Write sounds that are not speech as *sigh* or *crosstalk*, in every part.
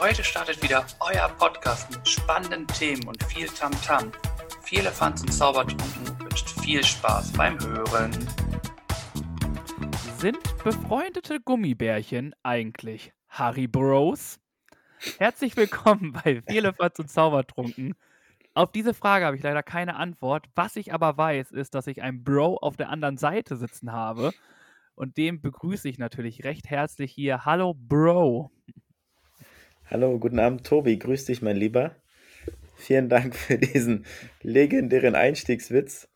Heute startet wieder euer Podcast mit spannenden Themen und viel Tamtam. -Tam. Viel Elefants und Zaubertrunken wünscht viel Spaß beim Hören. Sind befreundete Gummibärchen eigentlich Harry Bros? Herzlich willkommen *laughs* bei Vierlefatz und Zaubertrunken. Auf diese Frage habe ich leider keine Antwort. Was ich aber weiß, ist, dass ich einen Bro auf der anderen Seite sitzen habe. Und dem begrüße ich natürlich recht herzlich hier. Hallo, Bro. Hallo, guten Abend, Tobi. Grüß dich, mein Lieber. Vielen Dank für diesen legendären Einstiegswitz.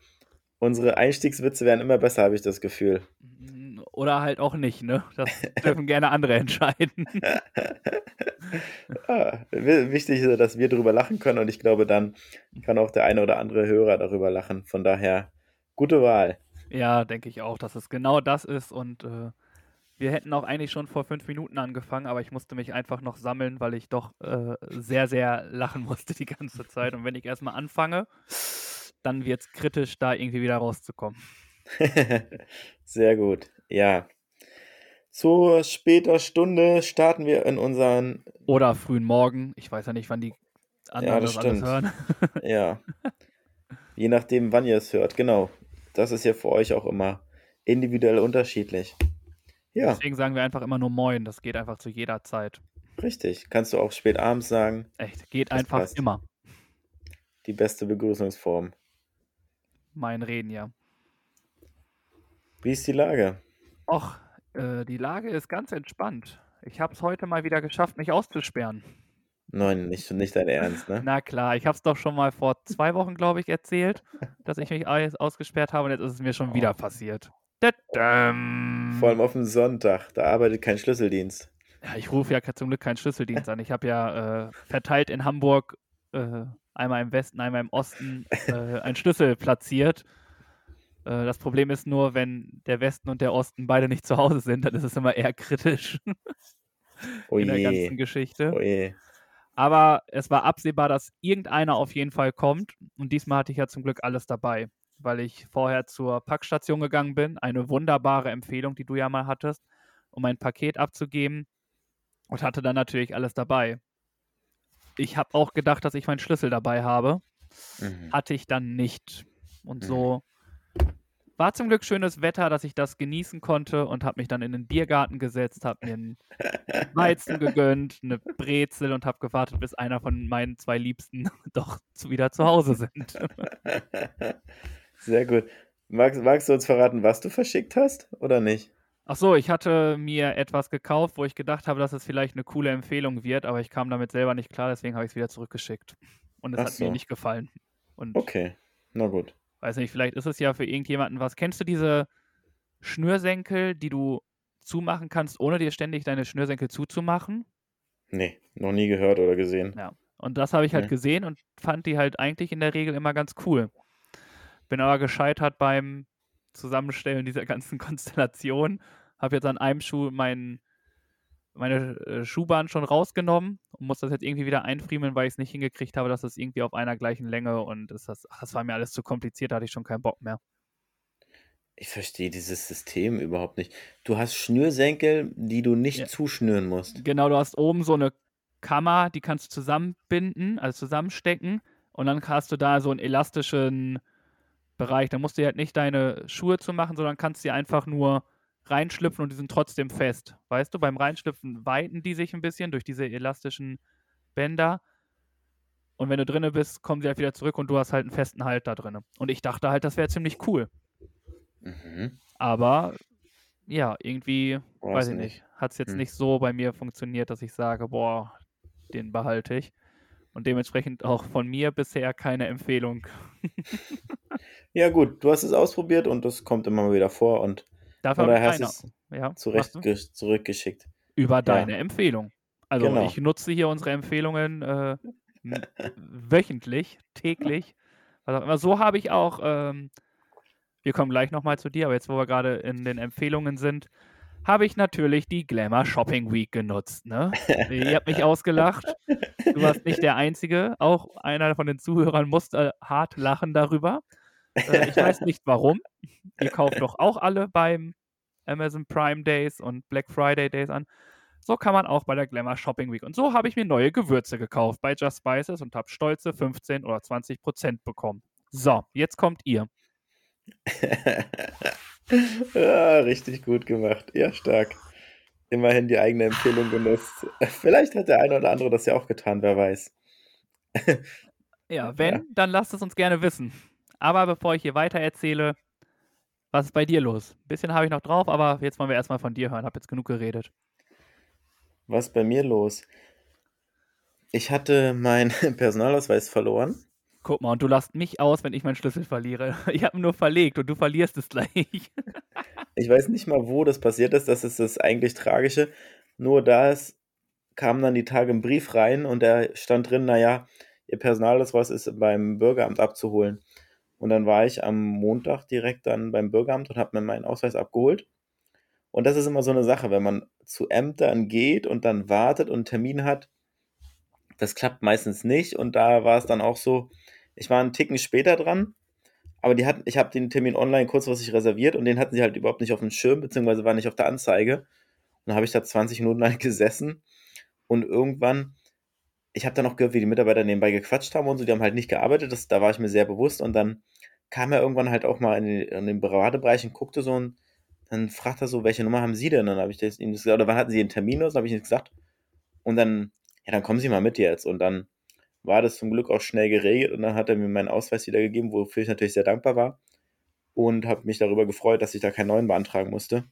Unsere Einstiegswitze werden immer besser, habe ich das Gefühl. Oder halt auch nicht, ne? Das dürfen gerne andere entscheiden. *laughs* ah, wichtig ist, dass wir darüber lachen können und ich glaube, dann kann auch der eine oder andere Hörer darüber lachen. Von daher, gute Wahl. Ja, denke ich auch, dass es genau das ist und äh, wir hätten auch eigentlich schon vor fünf Minuten angefangen, aber ich musste mich einfach noch sammeln, weil ich doch äh, sehr, sehr lachen *laughs* musste die ganze Zeit. Und wenn ich erstmal anfange, dann wird es kritisch, da irgendwie wieder rauszukommen. *laughs* sehr gut. Ja. Zu später Stunde starten wir in unseren. Oder frühen Morgen. Ich weiß ja nicht, wann die anderen ja, das, das alles hören. ja. *laughs* Je nachdem, wann ihr es hört. Genau. Das ist ja für euch auch immer individuell unterschiedlich. Ja. Deswegen sagen wir einfach immer nur Moin. Das geht einfach zu jeder Zeit. Richtig. Kannst du auch spät abends sagen. Echt. Geht das einfach passt. immer. Die beste Begrüßungsform. Mein Reden, ja. Wie ist die Lage? Och, äh, die Lage ist ganz entspannt. Ich habe es heute mal wieder geschafft, mich auszusperren. Nein, nicht, nicht dein Ernst, ne? *laughs* Na klar, ich habe es doch schon mal vor zwei Wochen, glaube ich, erzählt, dass ich mich ausgesperrt habe und jetzt ist es mir schon wieder passiert. Vor allem auf dem Sonntag, da arbeitet kein Schlüsseldienst. Ja, ich rufe ja zum Glück keinen Schlüsseldienst an. Ich habe ja äh, verteilt in Hamburg, äh, einmal im Westen, einmal im Osten, äh, einen Schlüssel platziert äh, das Problem ist nur, wenn der Westen und der Osten beide nicht zu Hause sind, dann ist es immer eher kritisch oh *laughs* in der ganzen Geschichte. Oh Aber es war absehbar, dass irgendeiner auf jeden Fall kommt. Und diesmal hatte ich ja zum Glück alles dabei, weil ich vorher zur Packstation gegangen bin. Eine wunderbare Empfehlung, die du ja mal hattest, um ein Paket abzugeben. Und hatte dann natürlich alles dabei. Ich habe auch gedacht, dass ich meinen Schlüssel dabei habe. Mhm. Hatte ich dann nicht. Und mhm. so war zum Glück schönes Wetter, dass ich das genießen konnte und habe mich dann in den Biergarten gesetzt, habe mir einen *laughs* Weizen gegönnt, eine Brezel und habe gewartet, bis einer von meinen zwei Liebsten *laughs* doch wieder zu Hause sind. *laughs* Sehr gut. Magst, magst du uns verraten, was du verschickt hast oder nicht? Ach so, ich hatte mir etwas gekauft, wo ich gedacht habe, dass es vielleicht eine coole Empfehlung wird, aber ich kam damit selber nicht klar, deswegen habe ich es wieder zurückgeschickt. Und es Ach hat so. mir nicht gefallen. Und okay, na gut weiß nicht, vielleicht ist es ja für irgendjemanden was. Kennst du diese Schnürsenkel, die du zumachen kannst, ohne dir ständig deine Schnürsenkel zuzumachen? Nee, noch nie gehört oder gesehen. Ja. Und das habe ich halt nee. gesehen und fand die halt eigentlich in der Regel immer ganz cool. Bin aber gescheitert beim Zusammenstellen dieser ganzen *laughs* Konstellation. Habe jetzt an einem Schuh meinen meine äh, Schuhbahn schon rausgenommen und muss das jetzt irgendwie wieder einfriemeln, weil ich es nicht hingekriegt habe, dass es irgendwie auf einer gleichen Länge und das, das, das war mir alles zu kompliziert, da hatte ich schon keinen Bock mehr. Ich verstehe dieses System überhaupt nicht. Du hast Schnürsenkel, die du nicht ja. zuschnüren musst. Genau, du hast oben so eine Kammer, die kannst du zusammenbinden, also zusammenstecken und dann hast du da so einen elastischen Bereich. Da musst du halt nicht deine Schuhe zu machen, sondern kannst sie einfach nur reinschlüpfen und die sind trotzdem fest. Weißt du, beim Reinschlüpfen weiten die sich ein bisschen durch diese elastischen Bänder. Und wenn du drinne bist, kommen sie halt wieder zurück und du hast halt einen festen Halt da drin. Und ich dachte halt, das wäre ziemlich cool. Mhm. Aber ja, irgendwie, boah, weiß ich nicht, hat es jetzt hm. nicht so bei mir funktioniert, dass ich sage, boah, den behalte ich. Und dementsprechend auch von mir bisher keine Empfehlung. *laughs* ja, gut, du hast es ausprobiert und das kommt immer mal wieder vor und Dafür Oder hast es ja, zurecht zurückgeschickt. Über deine ja. Empfehlung. Also genau. ich nutze hier unsere Empfehlungen äh, *laughs* wöchentlich, täglich. Also so habe ich auch, ähm, wir kommen gleich nochmal zu dir, aber jetzt, wo wir gerade in den Empfehlungen sind, habe ich natürlich die Glamour Shopping Week genutzt. Ne? *laughs* Ihr habt mich ausgelacht. Du warst nicht der Einzige. Auch einer von den Zuhörern musste hart lachen darüber. Äh, ich weiß nicht warum. Ihr kauft doch auch alle beim Amazon Prime Days und Black Friday Days an. So kann man auch bei der Glamour Shopping Week. Und so habe ich mir neue Gewürze gekauft bei Just Spices und habe stolze 15 oder 20 Prozent bekommen. So, jetzt kommt ihr. *laughs* ja, richtig gut gemacht. Ja, stark. Immerhin die eigene Empfehlung genutzt. Vielleicht hat der eine oder andere das ja auch getan, wer weiß. ja, wenn, ja. dann lasst es uns gerne wissen. Aber bevor ich hier weiter erzähle, was ist bei dir los? Ein bisschen habe ich noch drauf, aber jetzt wollen wir erstmal von dir hören. Hab jetzt genug geredet. Was ist bei mir los? Ich hatte meinen *laughs* Personalausweis verloren. Guck mal, und du lasst mich aus, wenn ich meinen Schlüssel verliere. *laughs* Ich habe ihn nur verlegt und du verlierst es gleich. *laughs* ich weiß nicht mal, wo das passiert ist. Das ist das eigentlich Tragische. Nur da es kam dann die Tage ein Brief rein und da stand drin, naja, ihr Personalausweis ist beim Bürgeramt abzuholen. Und dann war ich am Montag direkt dann beim Bürgeramt und habe mir meinen Ausweis abgeholt. Und das ist immer so eine Sache, wenn man zu Ämtern geht und dann wartet und einen Termin hat, das klappt meistens nicht. Und da war es dann auch so, ich war einen Ticken später dran, aber die hatten, ich habe den Termin online kurzfristig reserviert und den hatten sie halt überhaupt nicht auf dem Schirm, beziehungsweise war nicht auf der Anzeige. Und dann habe ich da 20 Minuten lang *laughs* gesessen und irgendwann, ich habe dann auch gehört, wie die Mitarbeiter nebenbei gequatscht haben und so, die haben halt nicht gearbeitet, das, da war ich mir sehr bewusst und dann kam er irgendwann halt auch mal in den, in den Beratebereich und guckte so und dann fragt er so, welche Nummer haben Sie denn? Dann habe ich das ihm gesagt, oder wann hatten Sie einen Termin? Und dann habe ich ihm gesagt. Und dann, ja, dann kommen Sie mal mit jetzt. Und dann war das zum Glück auch schnell geregelt und dann hat er mir meinen Ausweis wiedergegeben, wofür ich natürlich sehr dankbar war und habe mich darüber gefreut, dass ich da keinen neuen beantragen musste.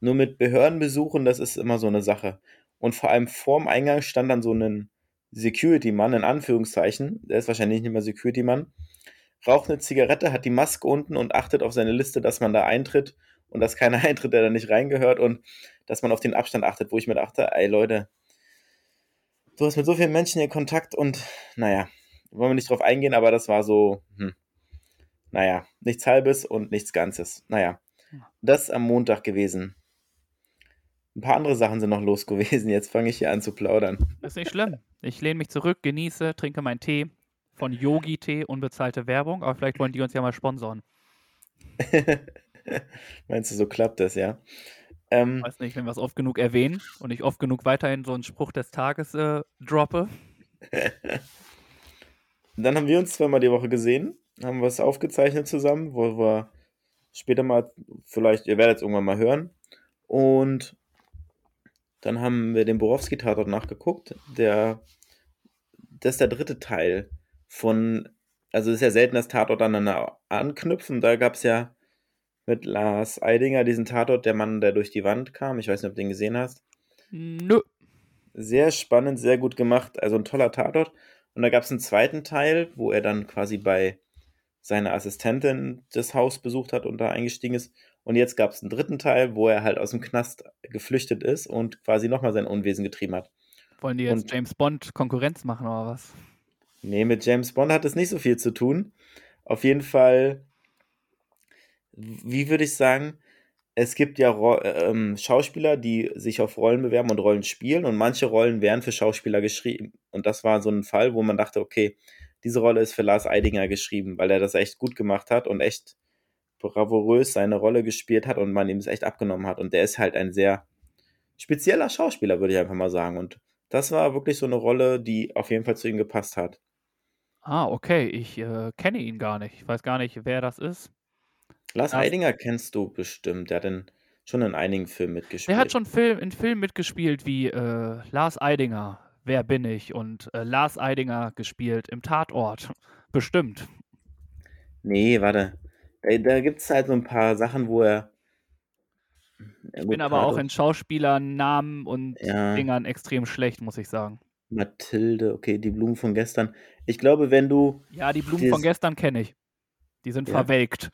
Nur mit Behördenbesuchen, das ist immer so eine Sache. Und vor allem vorm Eingang stand dann so ein Security-Mann, in Anführungszeichen, der ist wahrscheinlich nicht mehr Security-Mann, raucht eine Zigarette, hat die Maske unten und achtet auf seine Liste, dass man da eintritt und dass keiner *laughs* eintritt, der da nicht reingehört und dass man auf den Abstand achtet, wo ich mir dachte, ey Leute, du hast mit so vielen Menschen hier Kontakt und naja, wollen wir nicht drauf eingehen, aber das war so, hm, naja, nichts Halbes und nichts Ganzes. Naja, das am Montag gewesen. Ein paar andere Sachen sind noch los gewesen. Jetzt fange ich hier an zu plaudern. Das ist nicht schlimm. Ich lehne mich zurück, genieße, trinke meinen Tee von Yogi Tee, unbezahlte Werbung, aber vielleicht wollen die uns ja mal sponsoren. *laughs* Meinst du, so klappt das, ja? Ähm, weiß nicht, wenn wir es oft genug erwähnen und ich oft genug weiterhin so einen Spruch des Tages äh, droppe. *laughs* Dann haben wir uns zweimal die Woche gesehen, haben was aufgezeichnet zusammen, wo wir später mal, vielleicht, ihr werdet es irgendwann mal hören. Und dann haben wir den Borowski-Tatort nachgeguckt. Der, das ist der dritte Teil von, also es ist ja selten, dass Tatort aneinander anknüpfen. Da gab es ja mit Lars Eidinger, diesen Tatort, der Mann, der durch die Wand kam. Ich weiß nicht, ob du den gesehen hast. Nö. Sehr spannend, sehr gut gemacht. Also ein toller Tatort. Und da gab es einen zweiten Teil, wo er dann quasi bei seiner Assistentin das Haus besucht hat und da eingestiegen ist. Und jetzt gab es einen dritten Teil, wo er halt aus dem Knast geflüchtet ist und quasi nochmal sein Unwesen getrieben hat. Wollen die jetzt und, James Bond Konkurrenz machen oder was? Nee, mit James Bond hat es nicht so viel zu tun. Auf jeden Fall wie würde ich sagen, es gibt ja ähm, Schauspieler, die sich auf Rollen bewerben und Rollen spielen und manche Rollen werden für Schauspieler geschrieben. Und das war so ein Fall, wo man dachte, okay, diese Rolle ist für Lars Eidinger geschrieben, weil er das echt gut gemacht hat und echt bravourös seine Rolle gespielt hat und man ihm es echt abgenommen hat. Und der ist halt ein sehr spezieller Schauspieler, würde ich einfach mal sagen. Und das war wirklich so eine Rolle, die auf jeden Fall zu ihm gepasst hat. Ah, okay. Ich äh, kenne ihn gar nicht. Ich weiß gar nicht, wer das ist. Lars Lars Eidinger kennst du bestimmt. Der hat in, schon in einigen Filmen mitgespielt. Der hat schon Film, in Filmen mitgespielt wie äh, Lars Eidinger, Wer bin ich? Und äh, Lars Eidinger gespielt im Tatort. *laughs* Bestimmt. Nee, warte. Da, da gibt es halt so ein paar Sachen, wo er. Ja, ich bin aber auch in Schauspielernamen und ja. Dingern extrem schlecht, muss ich sagen. Mathilde, okay, die Blumen von gestern. Ich glaube, wenn du. Ja, die Blumen von gestern kenne ich. Die sind ja. verwelkt.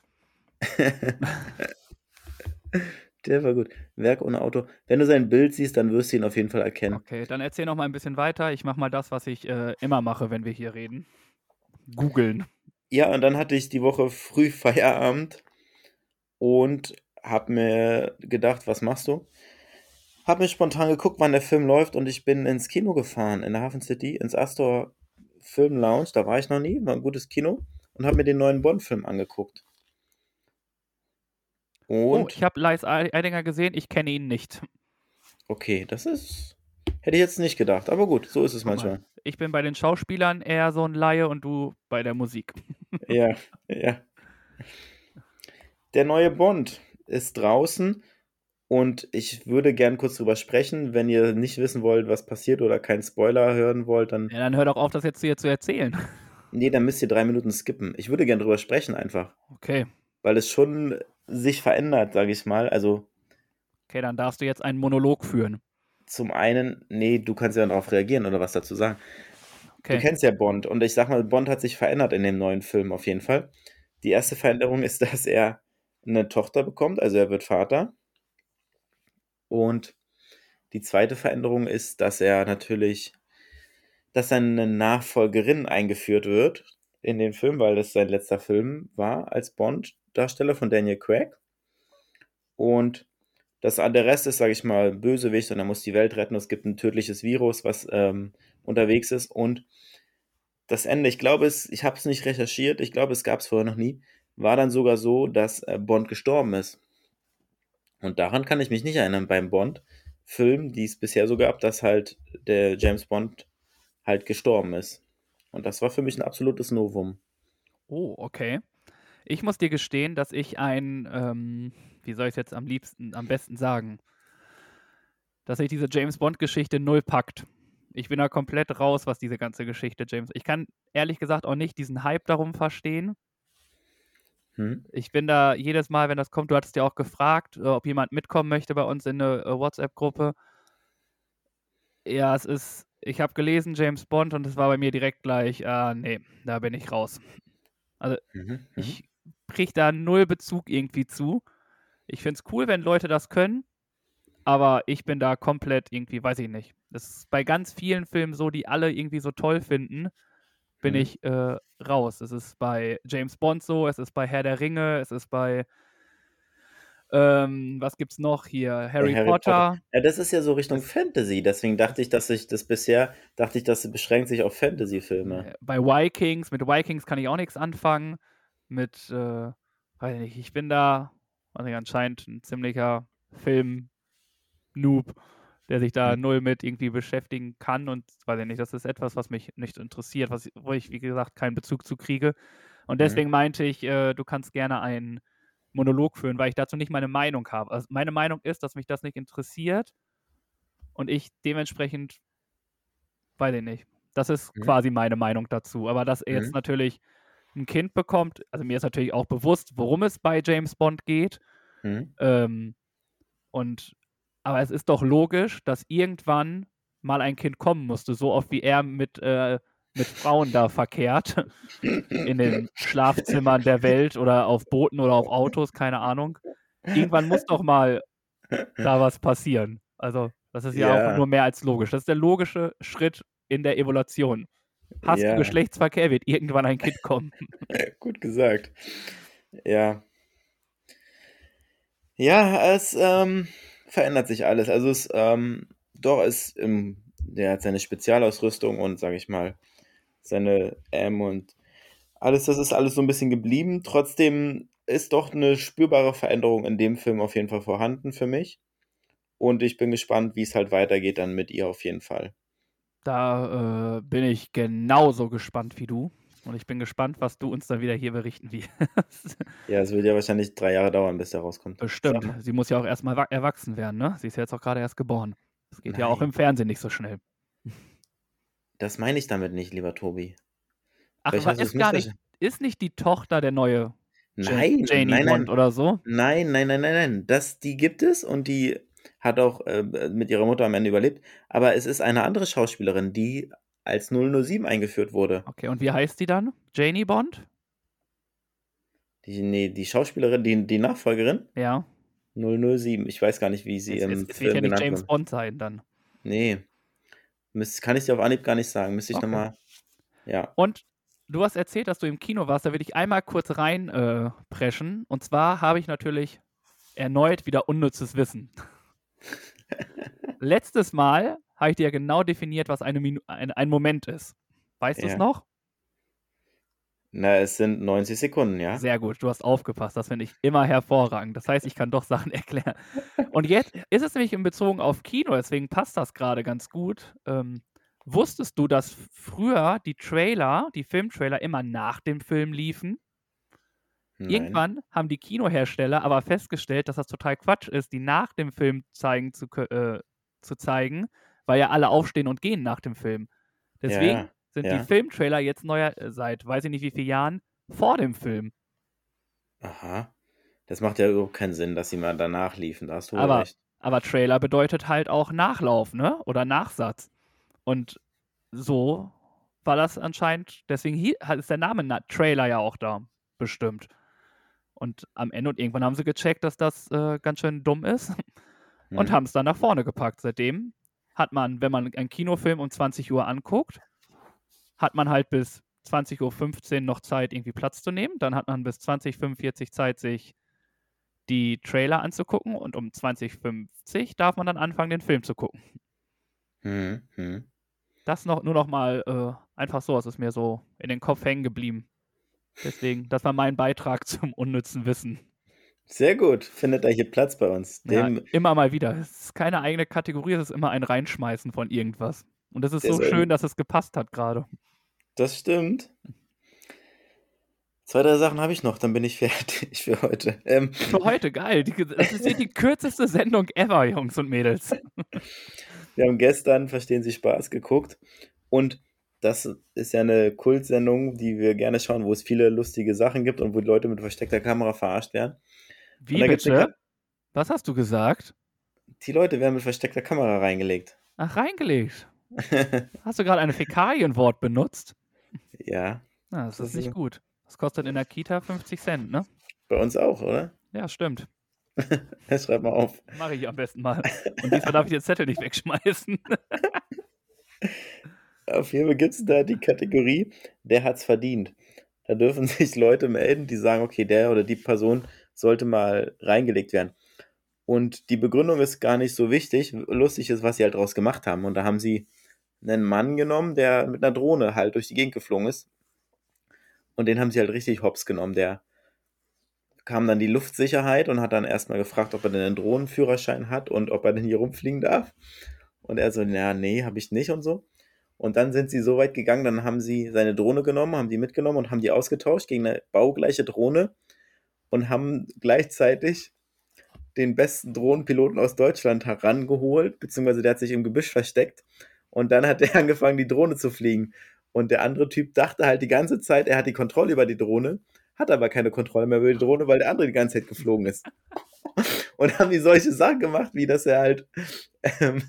*laughs* Der war gut. Werk ohne Auto. Wenn du sein Bild siehst, dann wirst du ihn auf jeden Fall erkennen. Okay, dann erzähl noch mal ein bisschen weiter. Ich mache mal das, was ich äh, immer mache, wenn wir hier reden. Googeln. Ja, und dann hatte ich die Woche früh Feierabend und habe mir gedacht, was machst du? Hab mir spontan geguckt, wann der Film läuft und ich bin ins Kino gefahren, in der Hafen City, ins Astor Film Lounge. Da war ich noch nie, war ein gutes Kino und habe mir den neuen Bond-Film angeguckt. Oh, Und? Oh, ich habe Lars Eidinger gesehen, ich kenne ihn nicht. Okay, das ist. Hätte ich jetzt nicht gedacht, aber gut, so ist es manchmal. ich bin bei den Schauspielern eher so ein Laie und du bei der Musik. *laughs* Ja, ja. Der neue Bond ist draußen und ich würde gern kurz drüber sprechen. Wenn ihr nicht wissen wollt, was passiert oder keinen Spoiler hören wollt, dann. Ja, dann hör doch auf, das jetzt hier zu erzählen. Nee, dann müsst ihr drei Minuten skippen. Ich würde gern drüber sprechen einfach. Okay. Weil es schon sich verändert, sage ich mal. Also Okay, dann darfst du jetzt einen Monolog führen. zum einen, nee, du kannst ja darauf reagieren oder was dazu sagen. Du Okay. kennst ja Bond und ich sag mal, Bond hat sich verändert in dem neuen Film auf jeden Fall. Die erste Veränderung ist, *laughs* dass er eine Tochter bekommt, also er wird Vater. Und die zweite Veränderung ist, dass er natürlich, dass eine Nachfolgerin eingeführt wird in den Film, weil das sein letzter Film war als Bond-Darsteller von Daniel Craig. Und das, der Rest ist, sage ich mal, Bösewicht und er muss die Welt retten. Es gibt ein tödliches Virus, was ähm, unterwegs ist. Und das Ende, ich glaube, es, ich habe es nicht recherchiert, ich glaube, es gab es vorher noch nie, war dann sogar so, dass äh, Bond gestorben ist. Und daran kann ich mich nicht erinnern beim Bond-Film, die es bisher so gab, dass halt der James Bond halt gestorben ist. Und das war für mich ein absolutes Novum. Oh, okay. Ich muss dir gestehen, dass ich ein, ähm, wie soll ich es jetzt am liebsten, am besten sagen, dass ich diese James Bond-Geschichte null packt. Ich bin da komplett raus, was diese ganze Geschichte James. Ich kann ehrlich gesagt auch nicht diesen Hype darum verstehen. Hm? Ich bin da jedes Mal, wenn das kommt, du hattest ja auch gefragt, äh, ob jemand mitkommen möchte bei uns in eine äh, WhatsApp-Gruppe. Ja, es ist, ich habe gelesen James Bond und es war bei mir direkt gleich, ah, nee, da bin ich raus. Also Mhm. Mhm. ich kriege da null Bezug irgendwie zu. Ich finde es cool, wenn Leute das können, aber ich bin da komplett irgendwie, weiß ich nicht. Das ist bei ganz vielen Filmen so, die alle irgendwie so toll finden, bin Mhm. ich äh, raus. Es ist bei James Bond so, es ist bei Herr der Ringe, es ist bei, ähm, was gibt's noch hier? Harry, Harry Potter. Ja, das ist ja so Richtung Fantasy. Deswegen dachte ich, dass sich das bisher, dachte ich, das beschränkt sich auf Fantasy-Filme. Äh, Bei Vikings, mit Vikings kann ich auch nichts anfangen. Mit, äh, weiß nicht, ich bin da, weiß nicht, anscheinend ein ziemlicher Film-Noob, der sich da Hm. null mit irgendwie beschäftigen kann und weiß ich nicht, das ist etwas, was mich nicht interessiert, was, wo ich, wie gesagt, keinen Bezug zu kriege. Und Mhm. deswegen meinte ich, äh, du kannst gerne einen Monolog führen, weil ich dazu nicht meine Meinung habe. Also meine Meinung ist, dass mich das nicht interessiert und ich dementsprechend, weiß ich nicht. Das ist Mhm. quasi meine Meinung dazu. Aber dass jetzt Mhm. natürlich ein Kind bekommt, also mir ist natürlich auch bewusst, worum es bei James Bond geht. Hm? Ähm, und aber es ist doch logisch, dass irgendwann mal ein Kind kommen musste, so oft wie er mit, äh, mit Frauen da verkehrt, *laughs* in den Schlafzimmern der Welt oder auf Booten oder auf Autos, keine Ahnung. Irgendwann muss doch mal da was passieren. Also, das ist ja, auch Ja. nur mehr als logisch. Das ist der logische Schritt in der Evolution. Hast Ja. du Geschlechtsverkehr, wird irgendwann ein Kind kommen. *laughs* Gut gesagt. Ja. Ja, es ähm, verändert sich alles. Also es, ähm, doch, es, ähm, der hat seine Spezialausrüstung und, sag ich mal, seine M und alles, das ist alles so ein bisschen geblieben. Trotzdem ist doch eine spürbare Veränderung in dem Film auf jeden Fall vorhanden für mich. Und ich bin gespannt, wie es halt weitergeht dann mit ihr auf jeden Fall. Da äh, bin ich genauso gespannt wie du. Und ich bin gespannt, was du uns dann wieder hier berichten wirst. *laughs* Ja, es wird ja wahrscheinlich drei Jahre dauern, bis der rauskommt. Bestimmt. Sie muss ja auch erstmal wa- erwachsen werden, ne? Sie ist ja jetzt auch gerade erst geboren. Das geht ja auch Nein. im Fernsehen nicht so schnell. Das meine ich damit nicht, lieber Tobi. Ach, Vielleicht aber ist gar nicht, ist nicht die Tochter der neue Nein, Janie nein, Bond nein. oder so? Nein, nein, nein, nein, nein. Das, die gibt es und die hat auch äh, mit ihrer Mutter am Ende überlebt. Aber es ist eine andere Schauspielerin, die als 007 eingeführt wurde. Okay, und wie heißt die dann? Janie Bond? Die, nee, die Schauspielerin, die, die Nachfolgerin, Ja. 007. Ich weiß gar nicht, wie sie Es, im es, es wird Film ja nicht James. Bond sein dann. Nee. Müsst, kann ich dir auf Anhieb gar nicht sagen. Müsste ich Okay. nochmal. Ja. Und du hast erzählt, dass du im Kino warst. Da will ich einmal kurz rein äh. Und zwar habe ich natürlich erneut wieder unnützes Wissen. Letztes Mal habe ich dir ja genau definiert, was eine Minu ein, ein Moment ist. Weißt du es Ja. noch? Na, es sind 90 Sekunden, ja? Sehr gut, du hast aufgepasst. Das finde ich immer hervorragend. Das heißt, ich kann doch Sachen *laughs* erklären. Und jetzt ist es nämlich in Bezug auf Kino, deswegen passt das gerade ganz gut. Ähm, wusstest du, dass früher die Trailer, die Filmtrailer immer nach dem Film liefen? Nein. Irgendwann haben die Kinohersteller aber festgestellt, dass das total Quatsch ist, die nach dem Film zeigen zu, äh, zu zeigen, weil ja alle aufstehen und gehen nach dem Film. Deswegen ja, sind ja. die Filmtrailer jetzt neuer äh, seit weiß ich nicht wie vielen Jahren vor dem Film. Aha. Das macht ja überhaupt keinen Sinn, dass sie mal danach liefen. Da hast du Aber, recht. aber Trailer bedeutet halt auch Nachlauf, ne? Oder Nachsatz. Und so war das anscheinend, deswegen ist der Name Na Trailer ja auch da, bestimmt. Und am Ende und irgendwann haben sie gecheckt, dass das äh, ganz schön dumm ist und Hm. haben es dann nach vorne gepackt. Seitdem hat man, wenn man einen Kinofilm um 20 Uhr anguckt, hat man halt bis 20.15 Uhr noch Zeit, irgendwie Platz zu nehmen. Dann hat man bis 20.45 Uhr Zeit, sich die Trailer anzugucken und um 20.50 Uhr darf man dann anfangen, den Film zu gucken. Hm, hm. Das noch, nur noch mal äh, einfach so, es ist mir so in den Kopf hängen geblieben. Deswegen, das war mein Beitrag *laughs* zum unnützen Wissen. Sehr gut. Findet da hier Platz bei uns. Ja, Dem, immer mal wieder. Es ist keine eigene Kategorie, es ist immer ein Reinschmeißen von irgendwas. Und es ist so schön, dass es gepasst hat gerade. Das stimmt. Zwei, drei Sachen habe ich noch, dann bin ich *laughs* fertig für heute. Ähm, Für heute, geil. Die, das ist hier die kürzeste Sendung ever, Jungs und Mädels. wir haben gestern Verstehen Sie Spaß geguckt und das ist ja eine Kultsendung, die wir gerne schauen, wo es viele lustige Sachen gibt und wo die Leute mit versteckter Kamera verarscht werden. Wie eine bitte? Was hast du gesagt? Die Leute werden mit versteckter Kamera reingelegt. Ach, reingelegt. *laughs* Hast du gerade ein Fäkalienwort benutzt? ja, Na, das Das ist nicht gut. Das kostet in der Kita 50 Cent, ne? bei uns auch, oder? Ja, stimmt. *laughs* Schreib mal auf. Mache ich am besten mal. Und diesmal darf ich den Zettel nicht wegschmeißen. *laughs* Auf jeden Fall gibt es da die Kategorie, der hat's verdient. Da dürfen *laughs* sich Leute melden, die sagen, okay, der oder die Person sollte mal reingelegt werden. Und die Begründung ist gar nicht so wichtig. Lustig ist, was sie halt draus gemacht haben. Und da haben sie einen Mann genommen, der mit einer Drohne halt durch die Gegend geflogen ist. Und den haben sie halt richtig hops genommen. Der kam dann die Luftsicherheit und hat dann erstmal gefragt, ob er denn einen Drohnenführerschein hat und ob er denn hier rumfliegen darf. Und er so, ja, nee, habe ich nicht und so. Und dann sind sie so weit gegangen, dann haben sie seine Drohne genommen, haben die mitgenommen und haben die ausgetauscht gegen eine baugleiche Drohne und haben gleichzeitig den besten Drohnenpiloten aus Deutschland herangeholt, beziehungsweise der hat sich im Gebüsch versteckt und dann hat er *laughs* angefangen, die Drohne zu fliegen. Und der andere Typ dachte halt die ganze Zeit, er hat die Kontrolle über die Drohne, hat aber keine Kontrolle mehr über die Drohne, weil der andere die ganze Zeit geflogen ist. *laughs* Und haben die solche Sachen gemacht, wie dass er halt ähm,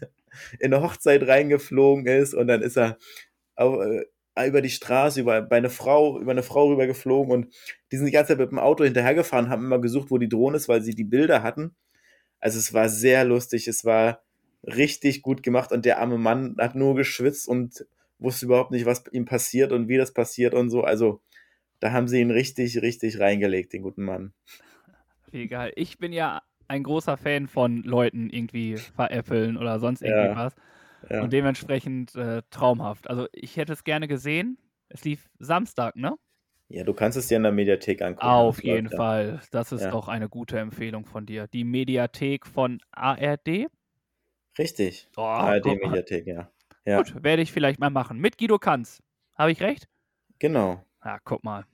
in eine Hochzeit reingeflogen ist und dann ist er äh, über die Straße über bei eine Frau über eine Frau rüber geflogen und die sind die ganze Zeit mit dem Auto hinterhergefahren, haben immer gesucht, wo die Drohne ist, weil sie die Bilder hatten. Also es war sehr lustig, es war richtig gut gemacht und der arme Mann hat nur geschwitzt und wusste überhaupt nicht, was ihm passiert und wie das passiert und so. Also da haben sie ihn richtig, richtig reingelegt, den guten Mann. Egal. Ich bin ja ein großer Fan von Leuten irgendwie veräppeln oder sonst irgendwie Ja, was. Ja. Und dementsprechend äh, traumhaft. Also ich hätte es gerne gesehen. Es lief Samstag, ne? ja, du kannst es dir in der Mediathek angucken. Auf jeden ja. Fall. Das ist Ja. doch eine gute Empfehlung von dir. Die Mediathek von ARD. Richtig. Oh. ARD-Mediathek, ja. Ja, Gut, werde ich vielleicht mal machen. Mit Guido Kanz. Habe ich recht? genau. Ja, guck mal.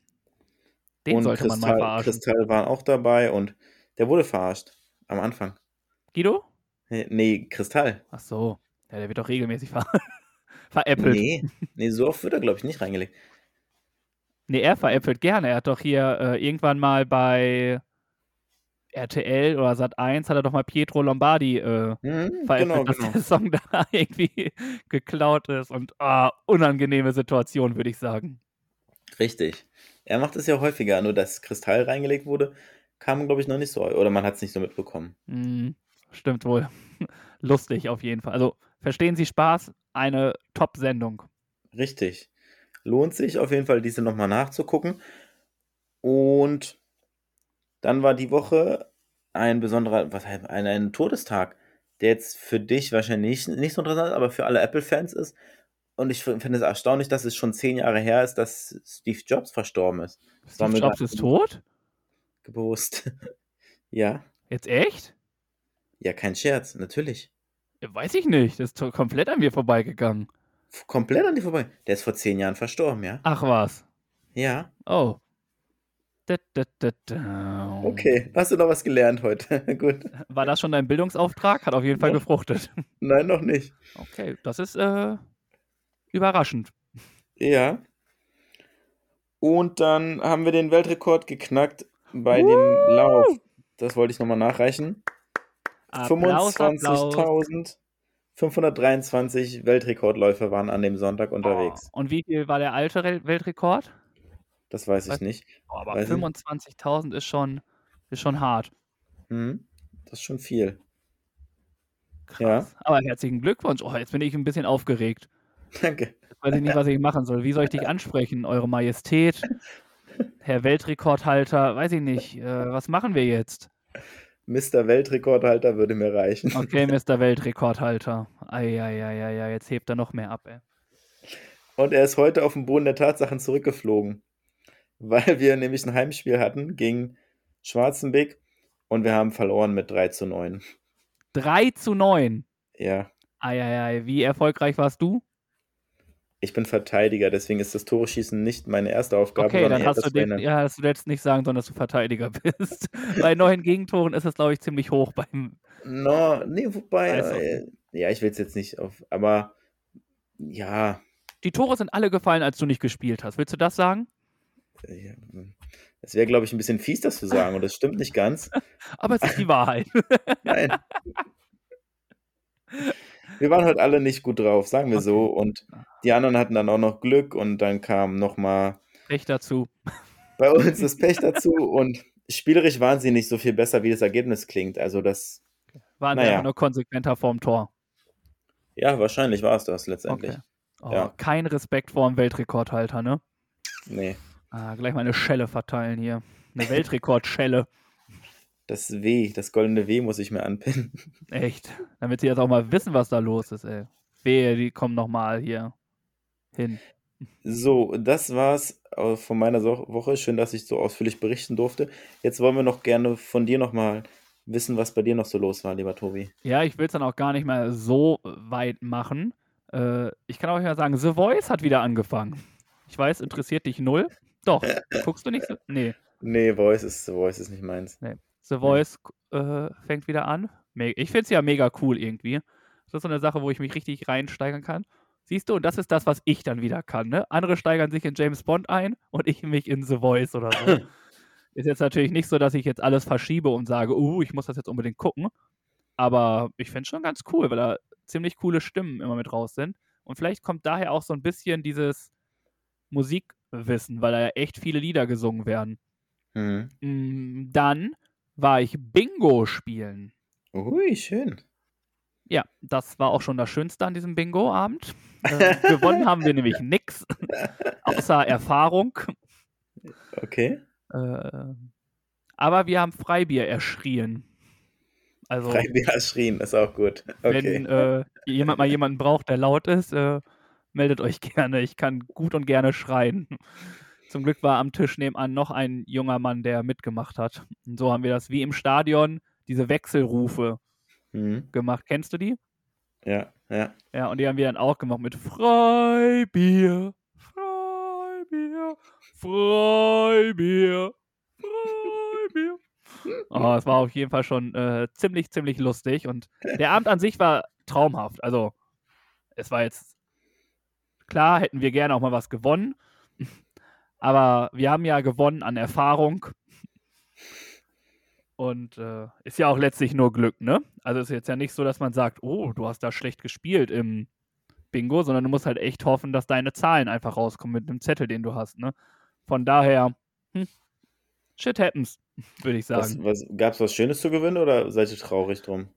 Den und sollte man mal Kristall, verarschen. Kristall waren auch dabei und der wurde verarscht. Am Anfang. Guido? Nee, Nee, Kristall. Ach so. Ja, der wird doch regelmäßig ver *laughs* veräppelt. Nee. Nee, nee, so oft wird er, glaube ich, nicht reingelegt. er veräppelt gerne. Er hat doch hier äh, irgendwann mal bei RTL oder Sat1 hat er doch mal Pietro Lombardi äh, Mhm, veräppelt, genau, dass genau. der Song *laughs* da irgendwie geklaut ist. Und ah, unangenehme Situation, würde ich sagen. Richtig. Er macht es ja häufiger, nur dass Kristall reingelegt wurde, kam, glaube ich, noch nicht so. Oder man hat es nicht so mitbekommen. Hm, stimmt wohl. *laughs* Lustig auf jeden Fall. Also, verstehen Sie Spaß? Eine Top-Sendung. Richtig. Lohnt sich auf jeden Fall, diese nochmal nachzugucken. Und dann war die Woche ein besonderer, was heißt, ein, ein Todestag, der jetzt für dich wahrscheinlich nicht, nicht so interessant ist, aber für alle Apple-Fans ist. und ich finde es erstaunlich, dass es schon zehn Jahre her ist, dass Steve Jobs verstorben ist. Steve Jobs ist tot? Bewusst. *laughs* ja. Jetzt echt? Ja, kein Scherz, natürlich. Ja, Weiß ich nicht. Das ist komplett an mir vorbeigegangen. Komplett an dir vorbei. Der ist vor zehn Jahren verstorben, ja? Ach was. Ja. Oh. Da, da, da. Okay. Hast du noch was gelernt heute? *laughs* Gut. War das schon dein Bildungsauftrag? Hat auf jeden Fall Ja. gefruchtet. *laughs* Nein, noch nicht. Okay, das ist äh, überraschend. Ja. Und dann haben wir den Weltrekord geknackt bei dem Lauf. Das wollte ich nochmal nachreichen. Applaus, Applaus. 25.523 Weltrekordläufer waren an dem Sonntag unterwegs. Und wie viel war der alte Re- Weltrekord? Das weiß ich nicht. Oh, aber Weiß ich. 25.000 ist schon, ist schon hart. Hm, das ist schon viel. Krass. Aber herzlichen Glückwunsch. Oh, jetzt bin ich ein bisschen aufgeregt. *laughs* Danke. Jetzt weiß ich nicht, was ich machen soll. Wie soll ich dich ansprechen? Eure Majestät, *laughs* Herr Weltrekordhalter, weiß ich nicht. Äh, was machen wir jetzt? Mr. Weltrekordhalter würde mir reichen. Okay, Mr. Weltrekordhalter. Eieieiei, jetzt hebt er noch mehr ab, ey. Und er ist heute auf den Boden der Tatsachen zurückgeflogen, weil wir nämlich ein Heimspiel hatten gegen Schwarzenbeck und wir haben verloren mit 3 zu 9. 3 zu 9. Ja, Eieiei, wie erfolgreich warst du? Ich bin Verteidiger, deswegen ist das Tore-Schießen nicht meine erste Aufgabe, Okay, sondern dann hast du das den, ja, hast du jetzt nicht sagen sollen, dass du Verteidiger *laughs* bist. Bei neun Gegentoren ist es, glaube ich, ziemlich hoch beim. No, nee, wobei, äh, ja, ich will es jetzt nicht auf, aber ja, Die Tore sind alle gefallen, als du nicht gespielt hast. Willst du das sagen? äh, es wäre, glaube ich, ein bisschen fies, das zu sagen und das stimmt nicht ganz. *laughs* Aber es ist die Wahrheit. Nein. *laughs* Wir waren heute alle nicht gut drauf, sagen wir Okay. so. Und die anderen hatten dann auch noch Glück und dann kam nochmal Recht dazu. bei uns das *laughs* Pech dazu. Und spielerisch waren sie nicht so viel besser, wie das Ergebnis klingt. Also das, Waren Naja. wir einfach nur konsequenter vorm Tor. ja, wahrscheinlich war es das letztendlich. Okay. Oh, Ja. Kein Respekt vor dem Weltrekordhalter, ne? Nee, Ah, gleich mal eine Schelle verteilen hier. Eine Weltrekordschelle. Das W, das goldene W muss ich mir anpinnen. Echt. Damit sie jetzt auch mal wissen, was da los ist, ey. Wehe, die kommen nochmal hier hin. So, das war's äh, von meiner Woche. Schön, dass ich so ausführlich berichten durfte. Jetzt wollen wir noch gerne von dir nochmal wissen, was bei dir noch so los war, lieber Tobi. Ja, ich will es dann auch gar nicht mehr so weit machen. Äh, ich kann auch ja sagen, The Voice hat wieder angefangen. Ich weiß, interessiert dich null. Doch, *laughs* guckst du nicht so? Nee. Nee, Voice ist, Voice ist nicht meins. The Voice äh, fängt wieder an. Ich finde es ja mega cool irgendwie. Das ist so eine Sache, wo ich mich richtig reinsteigern kann. Siehst du, und das ist das, was ich dann wieder kann. Ne? Andere steigern sich in James Bond ein und ich mich in The Voice oder so. *laughs* ist jetzt natürlich nicht so, dass ich jetzt alles verschiebe und sage, uh, ich muss das jetzt unbedingt gucken. Aber ich finde es schon ganz cool, weil da ziemlich coole Stimmen immer mit raus sind. Und vielleicht kommt daher auch so ein bisschen dieses Musikwissen, weil da ja echt viele Lieder gesungen werden. Mhm. Mm, Dann war ich Bingo spielen. Ui, schön. Ja, das war auch schon das Schönste an diesem Bingo-Abend. *laughs* Äh, gewonnen haben wir nämlich nix, *laughs* außer Erfahrung. Okay. Äh, aber wir haben Freibier erschrien. Also, Freibier schrien, ist auch gut. Okay. wenn äh, jemand mal jemanden braucht, der laut ist, äh, meldet euch gerne. Ich kann gut und gerne schreien. Zum Glück war am Tisch nebenan noch ein junger Mann, der mitgemacht hat. Und so haben wir das wie im Stadion, diese Wechselrufe Mhm. gemacht. Kennst du die? Ja, ja. Ja, und die haben wir dann auch gemacht mit Freibier, Freibier, Freibier, Freibier. *laughs* Oh, es war auf jeden Fall schon äh, ziemlich, ziemlich lustig. Und der Abend an sich war traumhaft. Also, es war jetzt klar, hätten wir gerne auch mal was gewonnen. Aber wir haben ja gewonnen an Erfahrung. Und äh, ist ja auch letztlich nur Glück, ne? Also ist jetzt ja nicht so, dass man sagt, oh, du hast da schlecht gespielt im Bingo, sondern du musst halt echt hoffen, dass deine Zahlen einfach rauskommen mit dem Zettel, den du hast, ne? Von daher, hm, shit happens, *laughs* würde ich Was, sagen. was, Gab es was Schönes zu gewinnen oder seid ihr traurig drum?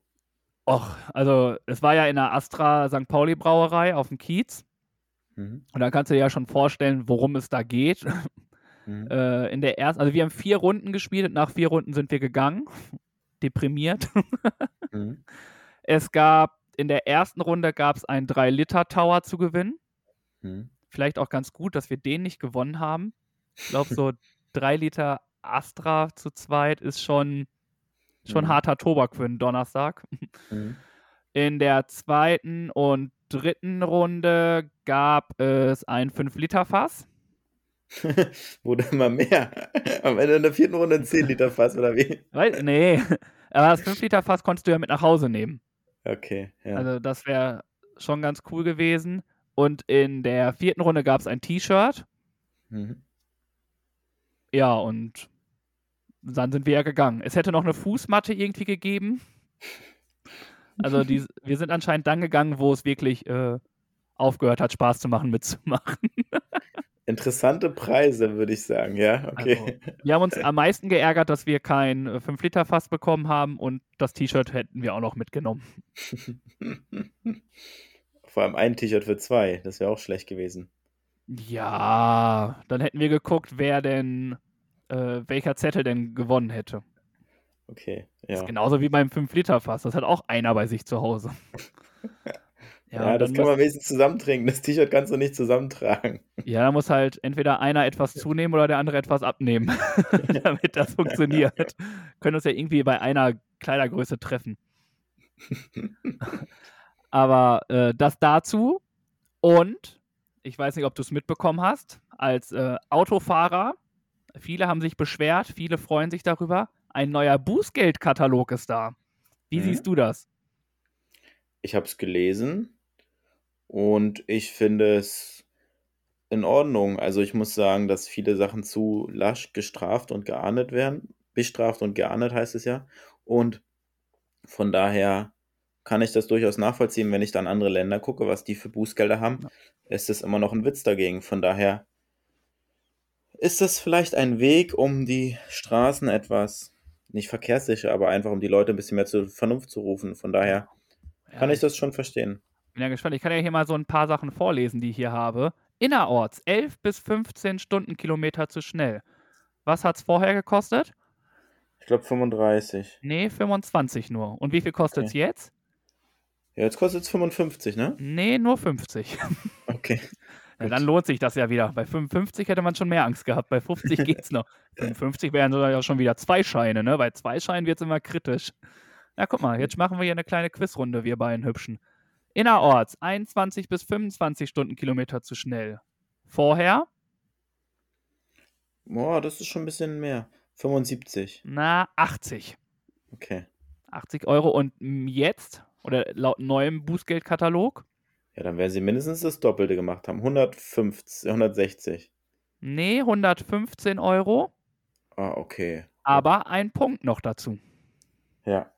Och, also es war ja in der Astra St. Pauli Brauerei auf dem Kiez. Mhm. Und da kannst du dir ja schon vorstellen, worum es da geht. Mhm. *laughs* Äh, in der ersten, also wir haben vier Runden gespielt und nach vier Runden sind wir gegangen. *laughs* Deprimiert. *laughs* Mhm. Es gab in der ersten Runde gab es einen 3-Liter-Tower zu gewinnen. Hm. Vielleicht auch ganz gut, dass wir den nicht gewonnen haben. Ich glaube, so drei Liter Astra zu zweit ist schon, schon Mhm. harter Tobak für einen Donnerstag. In der zweiten und dritten Runde gab es ein 5-Liter-Fass. *laughs* Wurde immer mehr. Am Ende in der vierten Runde ein 10 Liter Fass, oder wie? Weil, nee, *laughs* aber das 5-Liter-Fass konntest du ja mit nach Hause nehmen. Okay, ja. Also das wäre schon ganz cool gewesen. Und in der vierten Runde gab es ein T-Shirt. Mhm. Ja, und dann sind wir ja gegangen. Es hätte noch eine Fußmatte irgendwie gegeben. *laughs* Also die, wir sind anscheinend dann gegangen, wo es wirklich äh, aufgehört hat, Spaß zu machen, mitzumachen. *laughs* Interessante Preise, würde ich sagen, ja. Okay. Also, wir haben uns am meisten geärgert, dass wir kein 5-Liter-Fass bekommen haben und das T-Shirt hätten wir auch noch mitgenommen. *laughs* Vor allem ein T-Shirt für zwei, das wäre auch schlecht gewesen. Ja, dann hätten wir geguckt, wer denn, äh, welcher Zettel denn gewonnen hätte. Okay, Das ja. ist genauso wie beim 5-Liter-Fass. Das hat auch einer bei sich zu Hause. *laughs* Ja, und das kann man wenigstens zusammentrinken. Das T-Shirt kannst du nicht zusammentragen. ja, da muss halt entweder einer etwas zunehmen oder der andere etwas abnehmen, *laughs* *laughs* damit das funktioniert. Können uns ja irgendwie bei einer Kleidergröße treffen. Aber äh, das dazu. Und ich weiß nicht, ob du es mitbekommen hast, als äh, Autofahrer, viele haben sich beschwert, viele freuen sich darüber. Ein neuer Bußgeldkatalog ist da. Wie Mhm. siehst du das? Ich habe es gelesen und ich finde es in Ordnung. Also ich muss sagen, dass viele Sachen zu lasch gestraft und geahndet werden. Bestraft und geahndet heißt es ja. Und von daher kann ich das durchaus nachvollziehen, wenn ich dann andere Länder gucke, was die für Bußgelder haben, Ja. ist es immer noch ein Witz dagegen. Von daher ist das vielleicht ein Weg, um die Straßen etwas, nicht verkehrssicher, aber einfach um die Leute ein bisschen mehr zur Vernunft zu rufen. Von daher kann Ja, ich das schon verstehen. bin ja gespannt. Ich kann ja hier mal so ein paar Sachen vorlesen, die ich hier habe. Innerorts 11 bis 15 Stundenkilometer zu schnell. Was hat es vorher gekostet? Ich glaube 35. Nee, 25 nur. Und wie viel kostet es Okay. jetzt? Ja, jetzt kostet es 55, ne? Nee, nur 50. Okay. *laughs* Ja, dann lohnt sich das ja wieder. Bei 55 hätte man schon mehr Angst gehabt. Bei 50 *laughs* geht's noch. 55 wären sogar ja schon wieder zwei Scheine, ne? Bei zwei Scheinen wird es immer kritisch. Na, guck mal, jetzt machen wir hier eine kleine Quizrunde, wir beiden Hübschen. Innerorts 21 bis 25 Stundenkilometer zu schnell. Vorher, Boah, das ist schon ein bisschen mehr. 75. na, 80. Okay. 80 Euro und jetzt, oder laut neuem Bußgeldkatalog, Ja, dann werden sie mindestens das Doppelte gemacht haben. 150, 160. nee, 115 Euro, Ah, okay. aber ein Punkt noch dazu. Ja.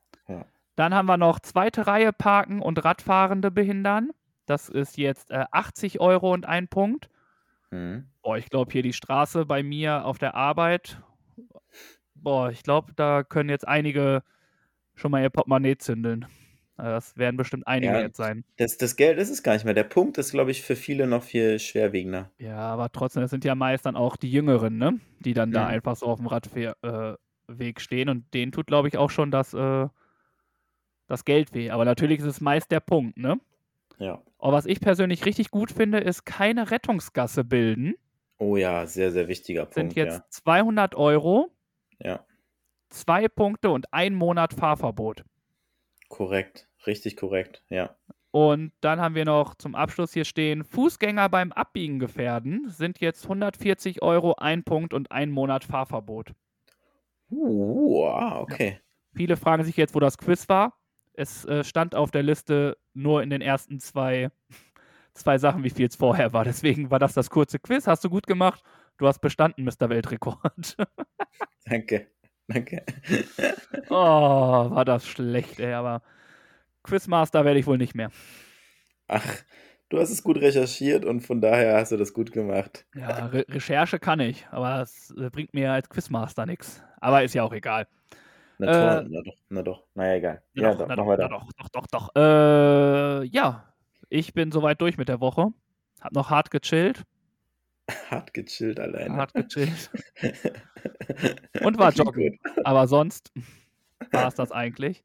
Dann haben wir noch zweite Reihe Parken und Radfahrende behindern. Das ist jetzt äh, 80 Euro und ein Punkt. Hm. Boah, ich glaube hier die Straße bei mir auf der Arbeit. Boah, ich glaube, da können jetzt einige schon mal ihr Portemonnaie zündeln. Also das werden bestimmt einige Ja. jetzt sein. Das, das Geld ist es gar nicht mehr. Der Punkt ist, glaube ich, für viele noch viel schwerwiegender. Ja, aber trotzdem, das sind ja meist dann auch die Jüngeren, ne? Die dann da Mhm. einfach so auf dem Radweg äh, stehen. Und denen tut, glaube ich, auch schon das, äh, das Geld weh. Aber natürlich ist es meist der Punkt, ne? Ja. Aber was ich persönlich richtig gut finde, ist keine Rettungsgasse bilden. Oh ja, sehr, sehr wichtiger Sind Punkt. jetzt 200 Euro, Ja. ja, zwei Punkte und ein Monat Fahrverbot. Korrekt. Richtig korrekt. Ja. Und dann haben wir noch zum Abschluss hier stehen, Fußgänger beim Abbiegen gefährden sind jetzt 140 Euro, ein Punkt und ein Monat Fahrverbot. Uh, okay. Viele fragen sich jetzt, wo das Quiz war. Es äh, stand auf der Liste nur in den ersten zwei, *laughs* zwei Sachen, wie viel es vorher war. Deswegen war das das kurze Quiz. Hast du gut gemacht. Du hast bestanden, Mr. Weltrekord. *laughs* Danke. Danke. oh, war das schlecht, ey. Aber Quizmaster werde ich wohl nicht mehr. Ach, du hast es gut recherchiert und von daher hast du das gut gemacht. Ja, Re Recherche kann ich, aber es äh, bringt mir als Quizmaster nichts. Aber ist ja auch egal. Na Äh, toll, na doch, na doch. Naja, egal. Na Ja, doch, doch, na doch, na doch, doch, doch, doch. Äh, ja, ich bin soweit durch mit der Woche. Hab noch hart gechillt. *laughs* Hart gechillt alleine. Hart gechillt. *laughs* Und war joggen. *laughs* Aber sonst war es das eigentlich.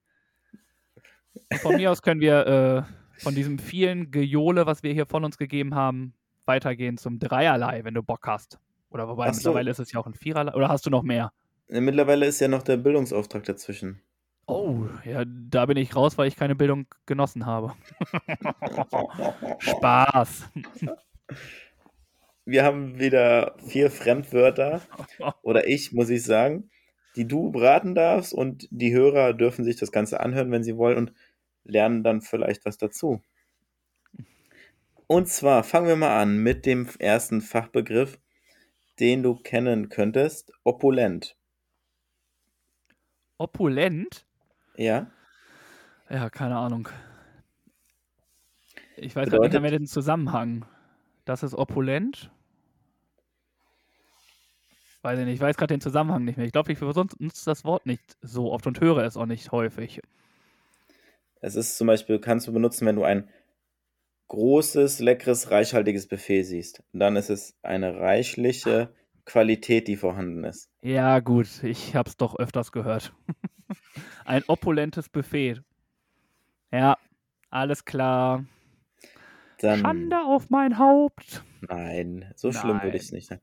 Und von mir aus können wir äh, von diesem vielen Gejohle, was wir hier von uns gegeben haben, weitergehen zum Dreierlei, wenn du Bock hast. Oder wobei, so. mittlerweile ist es ja auch ein Viererlei. Oder hast du noch mehr? Äh, Mittlerweile ist ja noch der Bildungsauftrag dazwischen. Oh, ja, da bin ich raus, weil ich keine Bildung genossen habe. Spaß. Wir haben wieder vier Fremdwörter, *laughs* oder ich, muss ich sagen, die du beraten darfst und die Hörer dürfen sich das Ganze anhören, wenn sie wollen und lernen dann vielleicht was dazu. Und zwar fangen wir mal an mit dem ersten Fachbegriff, den du kennen könntest, opulent. Opulent? Ja, Ja, keine Ahnung. Ich weiß nicht bedeutet, mehr den Zusammenhang. Das ist opulent? Weiß ich nicht, ich weiß gerade den Zusammenhang nicht mehr. Ich glaube, ich nutze das Wort nicht so oft und höre es auch nicht häufig. es ist zum Beispiel, kannst du benutzen, wenn du ein großes, leckeres, reichhaltiges Buffet siehst. Dann ist es eine reichliche Qualität, die vorhanden ist. Ja, gut, ich habe es doch öfters gehört. *laughs* Ein opulentes Buffet. Ja, alles klar. Dann, Schande auf mein Haupt. nein, so schlimm würde ich es nicht sagen.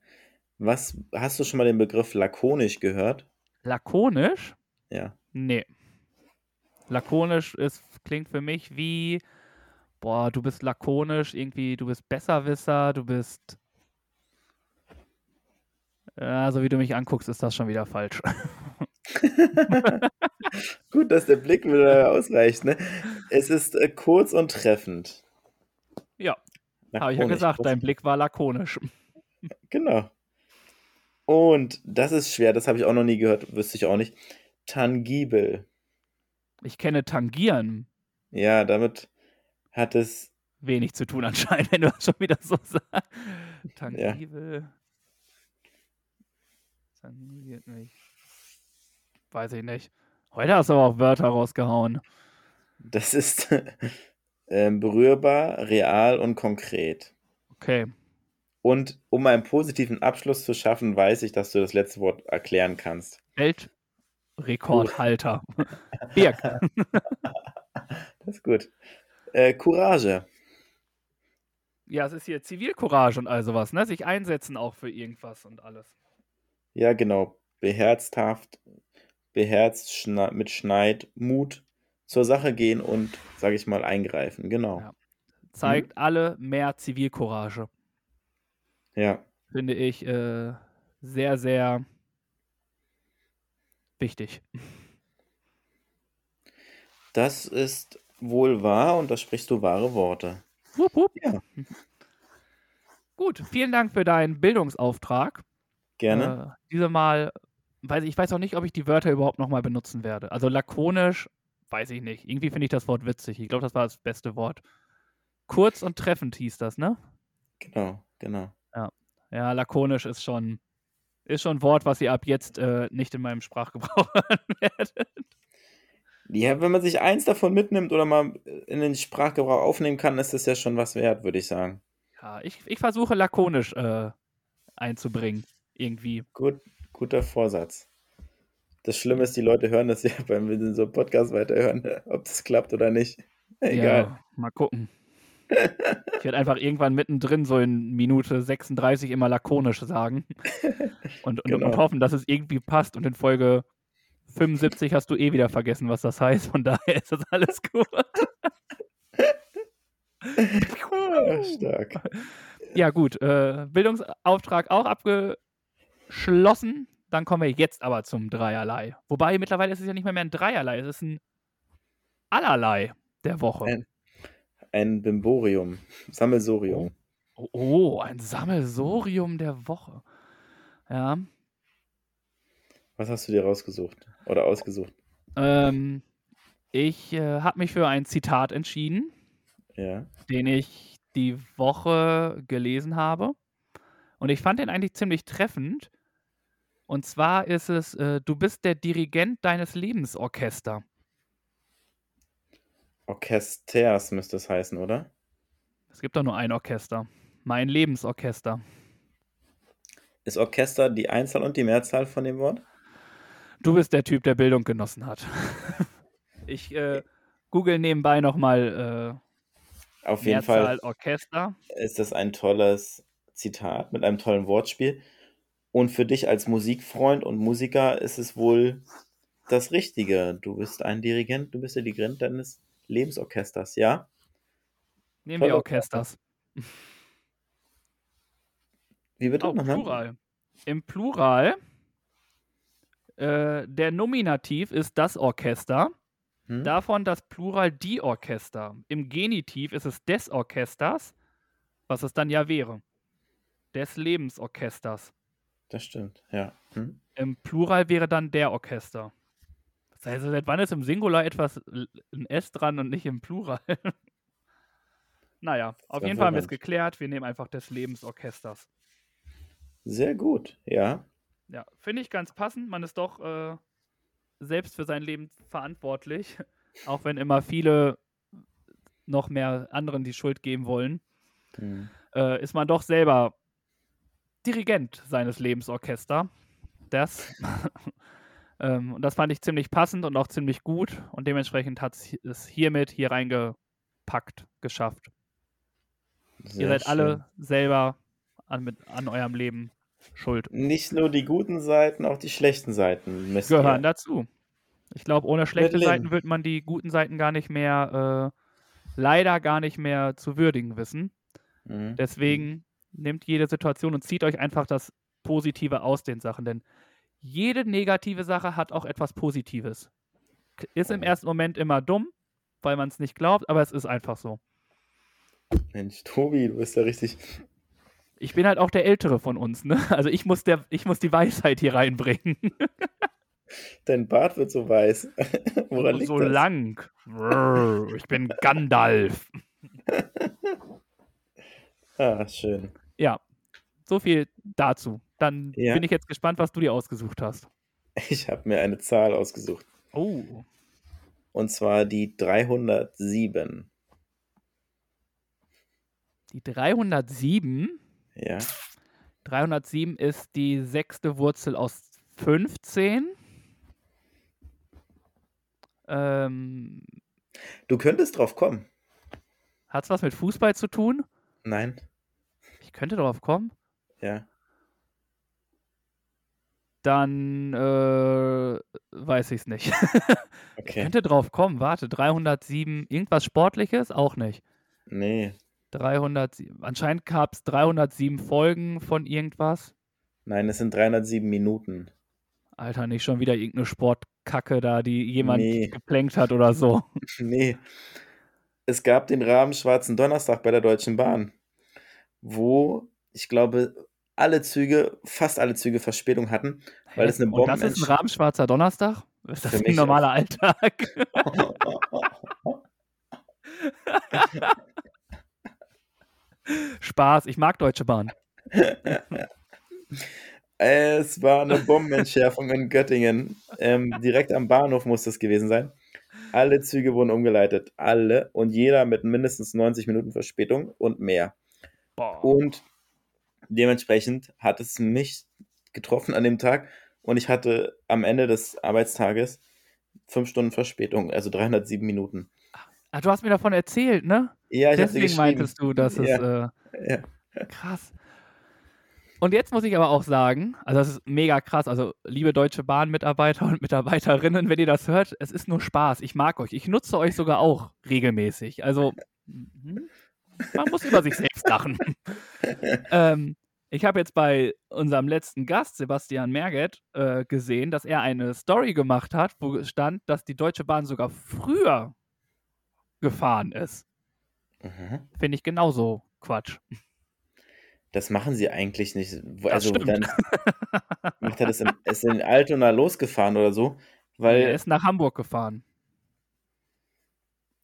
Was, hast du schon mal den Begriff lakonisch gehört? Lakonisch? Ja. Nee. Lakonisch ist, klingt für mich wie, boah, du bist lakonisch, irgendwie, du bist Besserwisser, du bist. Ja, so wie du mich anguckst, ist das schon wieder falsch. *laughs* Gut, dass der Blick wieder ausreicht, ne? Es ist äh, kurz und treffend. Ja, habe ich ja Lakonisch, gesagt, dein Blick war lakonisch. Genau. Und das ist schwer, das habe ich auch noch nie gehört, wüsste ich auch nicht. Tangibel. Ich kenne Tangieren. Ja, damit hat es, Wenig zu tun anscheinend, *laughs* wenn du das schon wieder so sagst. ja, Tangibel. Tangiert mich. Weiß ich nicht. Heute hast du aber auch Wörter rausgehauen. das ist *laughs* ähm, berührbar, real und konkret. Okay. Und um einen positiven Abschluss zu schaffen, weiß ich, dass du das letzte Wort erklären kannst. Weltrekordhalter. Birk. *laughs* Das ist gut. Äh, Courage. Ja, es ist hier Zivilcourage und all sowas, ne? Sich einsetzen auch für irgendwas und alles. Ja, genau. Beherzthaft, beherzt, schna mit Schneid, Mut zur Sache gehen und, sage ich mal, eingreifen. Genau. Ja. Mhm. Zeigt alle mehr Zivilcourage. Ja. Finde ich äh, sehr, sehr wichtig. Das ist wohl wahr und da sprichst du wahre Worte. Wupp, wupp. Ja, Gut, vielen Dank für deinen Bildungsauftrag. gerne. Äh, diese Mal, weiß ich, ich weiß auch nicht, ob ich die Wörter überhaupt nochmal benutzen werde. Also lakonisch, weiß ich nicht. Irgendwie finde ich das Wort witzig. Ich glaube, das war das beste Wort. Kurz und treffend hieß das, ne? Genau, genau. Ja. Lakonisch ist schon, ist schon ein Wort, was ihr ab jetzt äh, nicht in meinem Sprachgebrauch *laughs* hören werdet. Ja, wenn man sich eins davon mitnimmt oder mal in den Sprachgebrauch aufnehmen kann, ist das ja schon was wert, würde ich sagen. Ja, ich, ich versuche lakonisch äh, einzubringen. Irgendwie. Gut, guter Vorsatz. Das Schlimme ist, die Leute hören das ja *laughs* beim so Podcast weiterhören, ob das klappt oder nicht. Egal. Ja, mal gucken. Ich werde einfach irgendwann mittendrin so in Minute 36 immer lakonisch sagen und, und, und Genau. hoffen, dass es irgendwie passt. Und in Folge 75 hast du eh wieder vergessen, was das heißt. Von daher ist das alles gut. Ah, stark. Ja, gut. Äh, Bildungsauftrag auch abgeschlossen. Dann kommen wir jetzt aber zum Dreierlei. Wobei mittlerweile ist es ja nicht mehr, mehr ein Dreierlei, es ist ein Allerlei der Woche. Ein, ein Bimborium, Sammelsorium. Oh, oh, ein Sammelsorium der Woche. Ja. Was hast du dir rausgesucht oder ausgesucht? Ähm, ich äh, habe mich für ein Zitat entschieden, Ja. den ich die Woche gelesen habe. Und ich fand den eigentlich ziemlich treffend. Und zwar ist es, äh, du bist der Dirigent deines Lebensorchester. Orchesters müsste es heißen, oder? Es gibt doch nur ein Orchester. Mein Lebensorchester. Ist Orchester die Einzahl und die Mehrzahl von dem Wort? Du bist der Typ, der Bildung genossen hat. *laughs* ich äh, google nebenbei nochmal Auf jeden Fall Mehrzahl Orchester. ist das ein tolles Zitat mit einem tollen Wortspiel. Und für dich als Musikfreund und Musiker ist es wohl das Richtige. Du bist ein Dirigent, du bist der Dirigent deines Lebensorchesters, ja? Nehmen wir Orchesters. *laughs* Wie bitte? Oh, Nochmal? Plural. Im Plural, äh, der Nominativ ist das Orchester. Hm? Davon das Plural die Orchester. Im Genitiv ist es des Orchesters, was es dann ja wäre. Des Lebensorchesters. Das stimmt, ja. Hm? Im Plural wäre dann der Orchester. Heißt, seit wann ist im Singular etwas ein S dran und nicht im Plural? *laughs* naja, auf jeden Fall haben wir es geklärt. Wir nehmen einfach des Lebensorchesters. Sehr gut, ja. Ja, finde ich ganz passend. Man ist doch äh, selbst für sein Leben verantwortlich, *laughs* auch wenn immer viele noch mehr anderen die Schuld geben wollen, Hm. äh, ist man doch selber Dirigent seines Lebensorchester. Das. *laughs* ähm, und das fand ich ziemlich passend und auch ziemlich gut und dementsprechend hat es hiermit hier reingepackt, geschafft. Sehr Ihr seid schön. alle selber an, mit, an eurem Leben schuld. Nicht nur die guten Seiten, auch die schlechten Seiten müsst gehören ihr. dazu. Ich glaube, ohne schlechte. Seiten wird man die guten Seiten gar nicht mehr, äh, leider gar nicht mehr zu würdigen wissen. Mhm. Deswegen nehmt jede Situation und zieht euch einfach das Positive aus den Sachen, denn jede negative Sache hat auch etwas Positives. Ist im ersten Moment immer dumm, weil man es nicht glaubt, aber es ist einfach so. Mensch, Tobi, du bist ja richtig. Ich bin halt auch der Ältere von uns, ne? *laughs* Also ich muss, der, ich muss die Weisheit hier reinbringen. *laughs* Dein Bart wird so weiß. *laughs* Woran liegt so das? lang. Ich bin Gandalf. Ah, schön. Ja, so viel dazu. Dann Ja. bin ich jetzt gespannt, was du dir ausgesucht hast. Ich habe mir eine Zahl ausgesucht. Oh, Und zwar die 307. die 307. Ja. 307 ist die sechste Wurzel aus 15. Ähm, Du könntest drauf kommen. Hat es was mit Fußball zu tun? Nein. Ich könnte drauf kommen. Ja. Dann äh, weiß ich es nicht. *laughs* Ich Okay. könnte drauf kommen. Warte, 307. Irgendwas Sportliches? Auch nicht. Nee. 307. Anscheinend gab es 307 Folgen von irgendwas. Nein, es sind 307 Minuten. Alter, nicht schon wieder irgendeine Sportkacke da, die jemand Nee. geplänkt hat oder so. *laughs* Nee. Es gab den Rahmen Schwarzen Donnerstag bei der Deutschen Bahn, wo ich glaube, alle Züge, fast alle Züge Verspätung hatten, weil es eine Und das ist ein Rahmenschwarzer Donnerstag? Ist das ein normaler Alltag? *laughs* Spaß, ich mag Deutsche Bahn. Es war eine Bombenentschärfung in Göttingen. Ähm, direkt am Bahnhof muss das gewesen sein. Alle Züge wurden umgeleitet. Alle. Und jeder mit mindestens 90 Minuten Verspätung und mehr. Boah. Und dementsprechend hat es mich getroffen an dem Tag. Und ich hatte am Ende des Arbeitstages fünf Stunden Verspätung, also 307 Minuten. Ah, du hast mir davon erzählt, ne? Ja, ich Deswegen meintest du, dass es Ja. äh, Ja. krass. Und jetzt muss ich aber auch sagen, also das ist mega krass. Also, liebe Deutsche Bahn-Mitarbeiter und Mitarbeiterinnen, wenn ihr das hört, es ist nur Spaß. Ich mag euch. Ich nutze euch sogar auch regelmäßig. Also, mhm. Man muss über sich selbst lachen. *laughs* ähm, ich habe jetzt bei unserem letzten Gast, Sebastian Merget, äh, gesehen, dass er eine Story gemacht hat, wo stand, dass die Deutsche Bahn sogar früher gefahren ist. Mhm. Finde ich genauso Quatsch. Das machen sie eigentlich nicht. Also dann macht er das in, *laughs* ist in Altona losgefahren oder so, weil er ist nach Hamburg gefahren.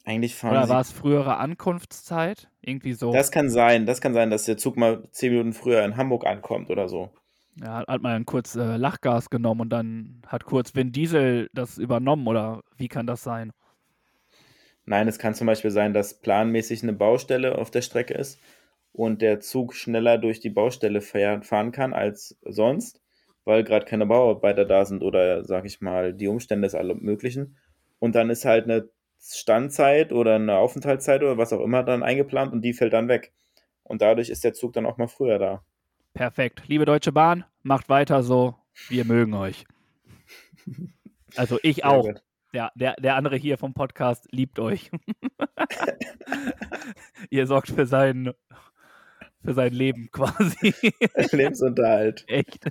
Eigentlich fahren Oder war es frühere Ankunftszeit? Irgendwie so. Das kann sein, das kann sein, dass der Zug mal zehn Minuten früher in Hamburg ankommt oder so. Ja, hat- man kurz äh, Lachgas genommen und dann hat kurz Vin Diesel das übernommen oder wie kann das sein? Nein, es kann zum Beispiel sein, dass planmäßig eine Baustelle auf der Strecke ist und der Zug schneller durch die Baustelle fahr- fahren kann als sonst, weil gerade keine Bauarbeiter da sind oder, sag ich mal, die Umstände des allem möglichen. Und dann ist halt eine Standzeit oder eine Aufenthaltszeit oder was auch immer dann eingeplant und die fällt dann weg. Und dadurch ist der Zug dann auch mal früher da. Perfekt. Liebe Deutsche Bahn, macht weiter so. Wir mögen euch. *laughs* Also ich auch. Ja, der, der andere hier vom Podcast liebt euch. *laughs* Ihr sorgt für sein, für sein Leben quasi. *laughs* Lebensunterhalt. Echt.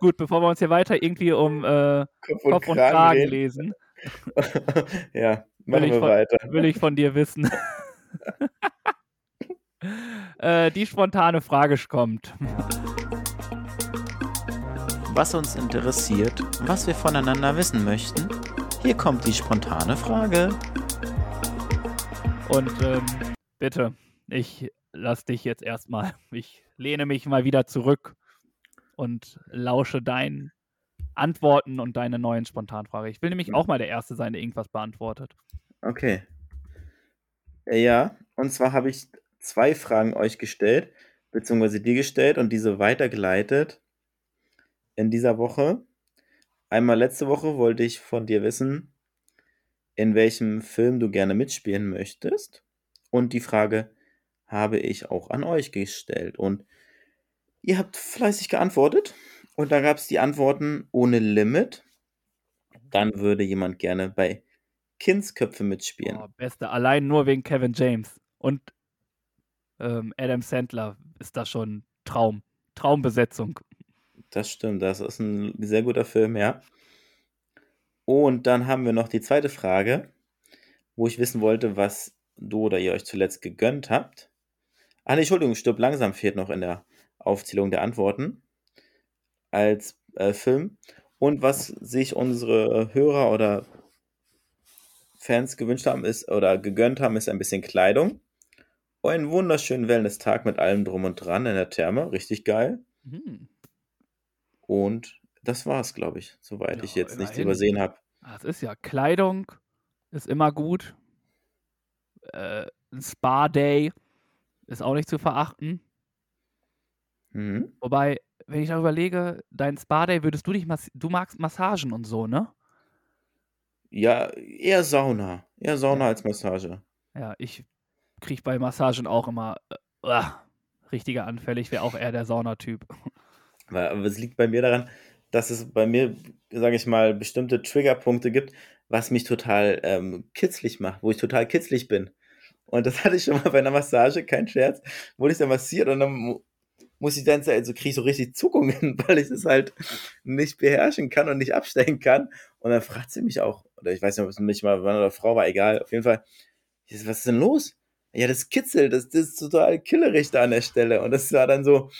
Gut, bevor wir uns hier weiter irgendwie um äh, Kopf und Kopf und Kragen Kragen lesen, *laughs* ja, will machen ich, wir von, weiter. will ich von dir wissen. *laughs* äh, die spontane Frage kommt. Was uns interessiert, was wir voneinander wissen möchten. Hier kommt die spontane Frage. Und ähm, bitte, ich lass dich jetzt erstmal. Ich lehne mich mal wieder zurück und lausche deinen Antworten und deine neuen Spontanfrage. Ich will nämlich auch mal der Erste sein, der irgendwas beantwortet. Okay. Ja, und zwar habe ich zwei Fragen euch gestellt, beziehungsweise dir gestellt und diese weitergeleitet in dieser Woche. Einmal letzte Woche wollte ich von dir wissen, in welchem Film du gerne mitspielen möchtest. Und die Frage habe ich auch an euch gestellt. Und ihr habt fleißig geantwortet. Und da gab es die Antworten ohne Limit. Dann würde jemand gerne bei Kindsköpfe mitspielen. Oh, beste, allein nur wegen Kevin James und ähm, Adam Sandler ist das schon Traum. Traumbesetzung. Das stimmt, das ist ein sehr guter Film, ja. Und dann haben wir noch die zweite Frage, wo ich wissen wollte, was du oder ihr euch zuletzt gegönnt habt. Ah, nee, Entschuldigung, stirb langsam fehlt noch in der Aufzählung der Antworten als äh, Film. Und was sich unsere Hörer oder Fans gewünscht haben, ist oder gegönnt haben, ist ein bisschen Kleidung. Einen wunderschönen Wellness-Tag mit allem drum und dran in der Therme. Richtig geil. Hm. Und das war's, glaube ich, soweit Ja, ich jetzt nichts übersehen habe. Das ist ja Kleidung, ist immer gut. Äh, ein Spa-Day ist auch nicht zu verachten. Mhm. Wobei, wenn ich darüber überlege, dein Spa-Day würdest du dich, du magst Massagen und so, ne? Ja, eher Sauna. Eher Sauna Ja. als Massage. Ja, ich kriege bei Massagen auch immer äh, uah, richtige Anfälle. Ich wäre auch eher der Saunatyp. Weil, aber es liegt bei mir daran, dass es bei mir, sage ich mal, bestimmte Triggerpunkte gibt, was mich total ähm, kitzlig macht, wo ich total kitzlig bin. Und das hatte ich schon mal bei einer Massage, kein Scherz, wurde ich da massiert und dann muss ich dann, also kriege ich so richtig Zuckungen, *laughs* weil ich es halt nicht beherrschen kann und nicht abstellen kann. Und dann fragt sie mich auch, oder ich weiß nicht, ob es mich mal Mann oder Frau war, egal, auf jeden Fall, was ist denn los? Ja, das kitzelt, das, das ist total killerig da an der Stelle. Und das war dann so,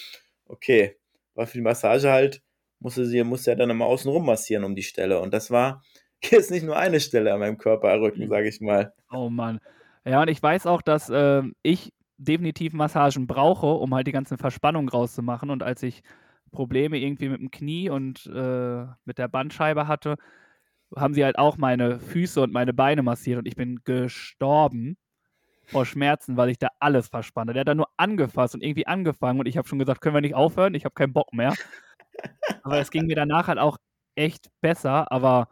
okay, war für die Massage halt, musste sie musste ja dann immer außen rum massieren um die Stelle. Und das war *laughs* jetzt nicht nur eine Stelle an meinem Körperrücken, sage ich mal. Oh Mann. Ja, und ich weiß auch, dass ähm, ich definitiv Massagen brauche, um halt die ganzen Verspannungen rauszumachen. Und als ich Probleme irgendwie mit dem Knie und äh, mit der Bandscheibe hatte, haben sie halt auch meine Füße und meine Beine massiert und ich bin gestorben vor Schmerzen, weil ich da alles verspanne. Der hat da nur angefasst und irgendwie angefangen und ich habe schon gesagt, können wir nicht aufhören? Ich habe keinen Bock mehr. *laughs* aber es ging mir danach halt auch echt besser, aber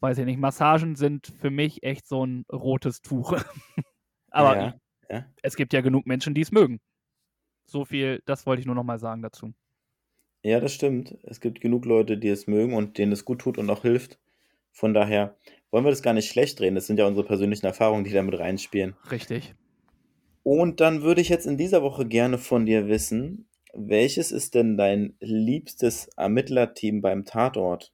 weiß ich nicht, Massagen sind für mich echt so ein rotes Tuch. *laughs* aber Ja, ja. es gibt ja genug Menschen, die es mögen. So viel, das wollte ich nur noch mal sagen dazu. Ja, das stimmt. Es gibt genug Leute, die es mögen und denen es gut tut und auch hilft. Von daher wollen wir das gar nicht schlecht reden. Das sind ja unsere persönlichen Erfahrungen, die da mit reinspielen. Richtig. Und dann würde ich jetzt in dieser Woche gerne von dir wissen, welches ist denn dein liebstes Ermittlerteam beim Tatort?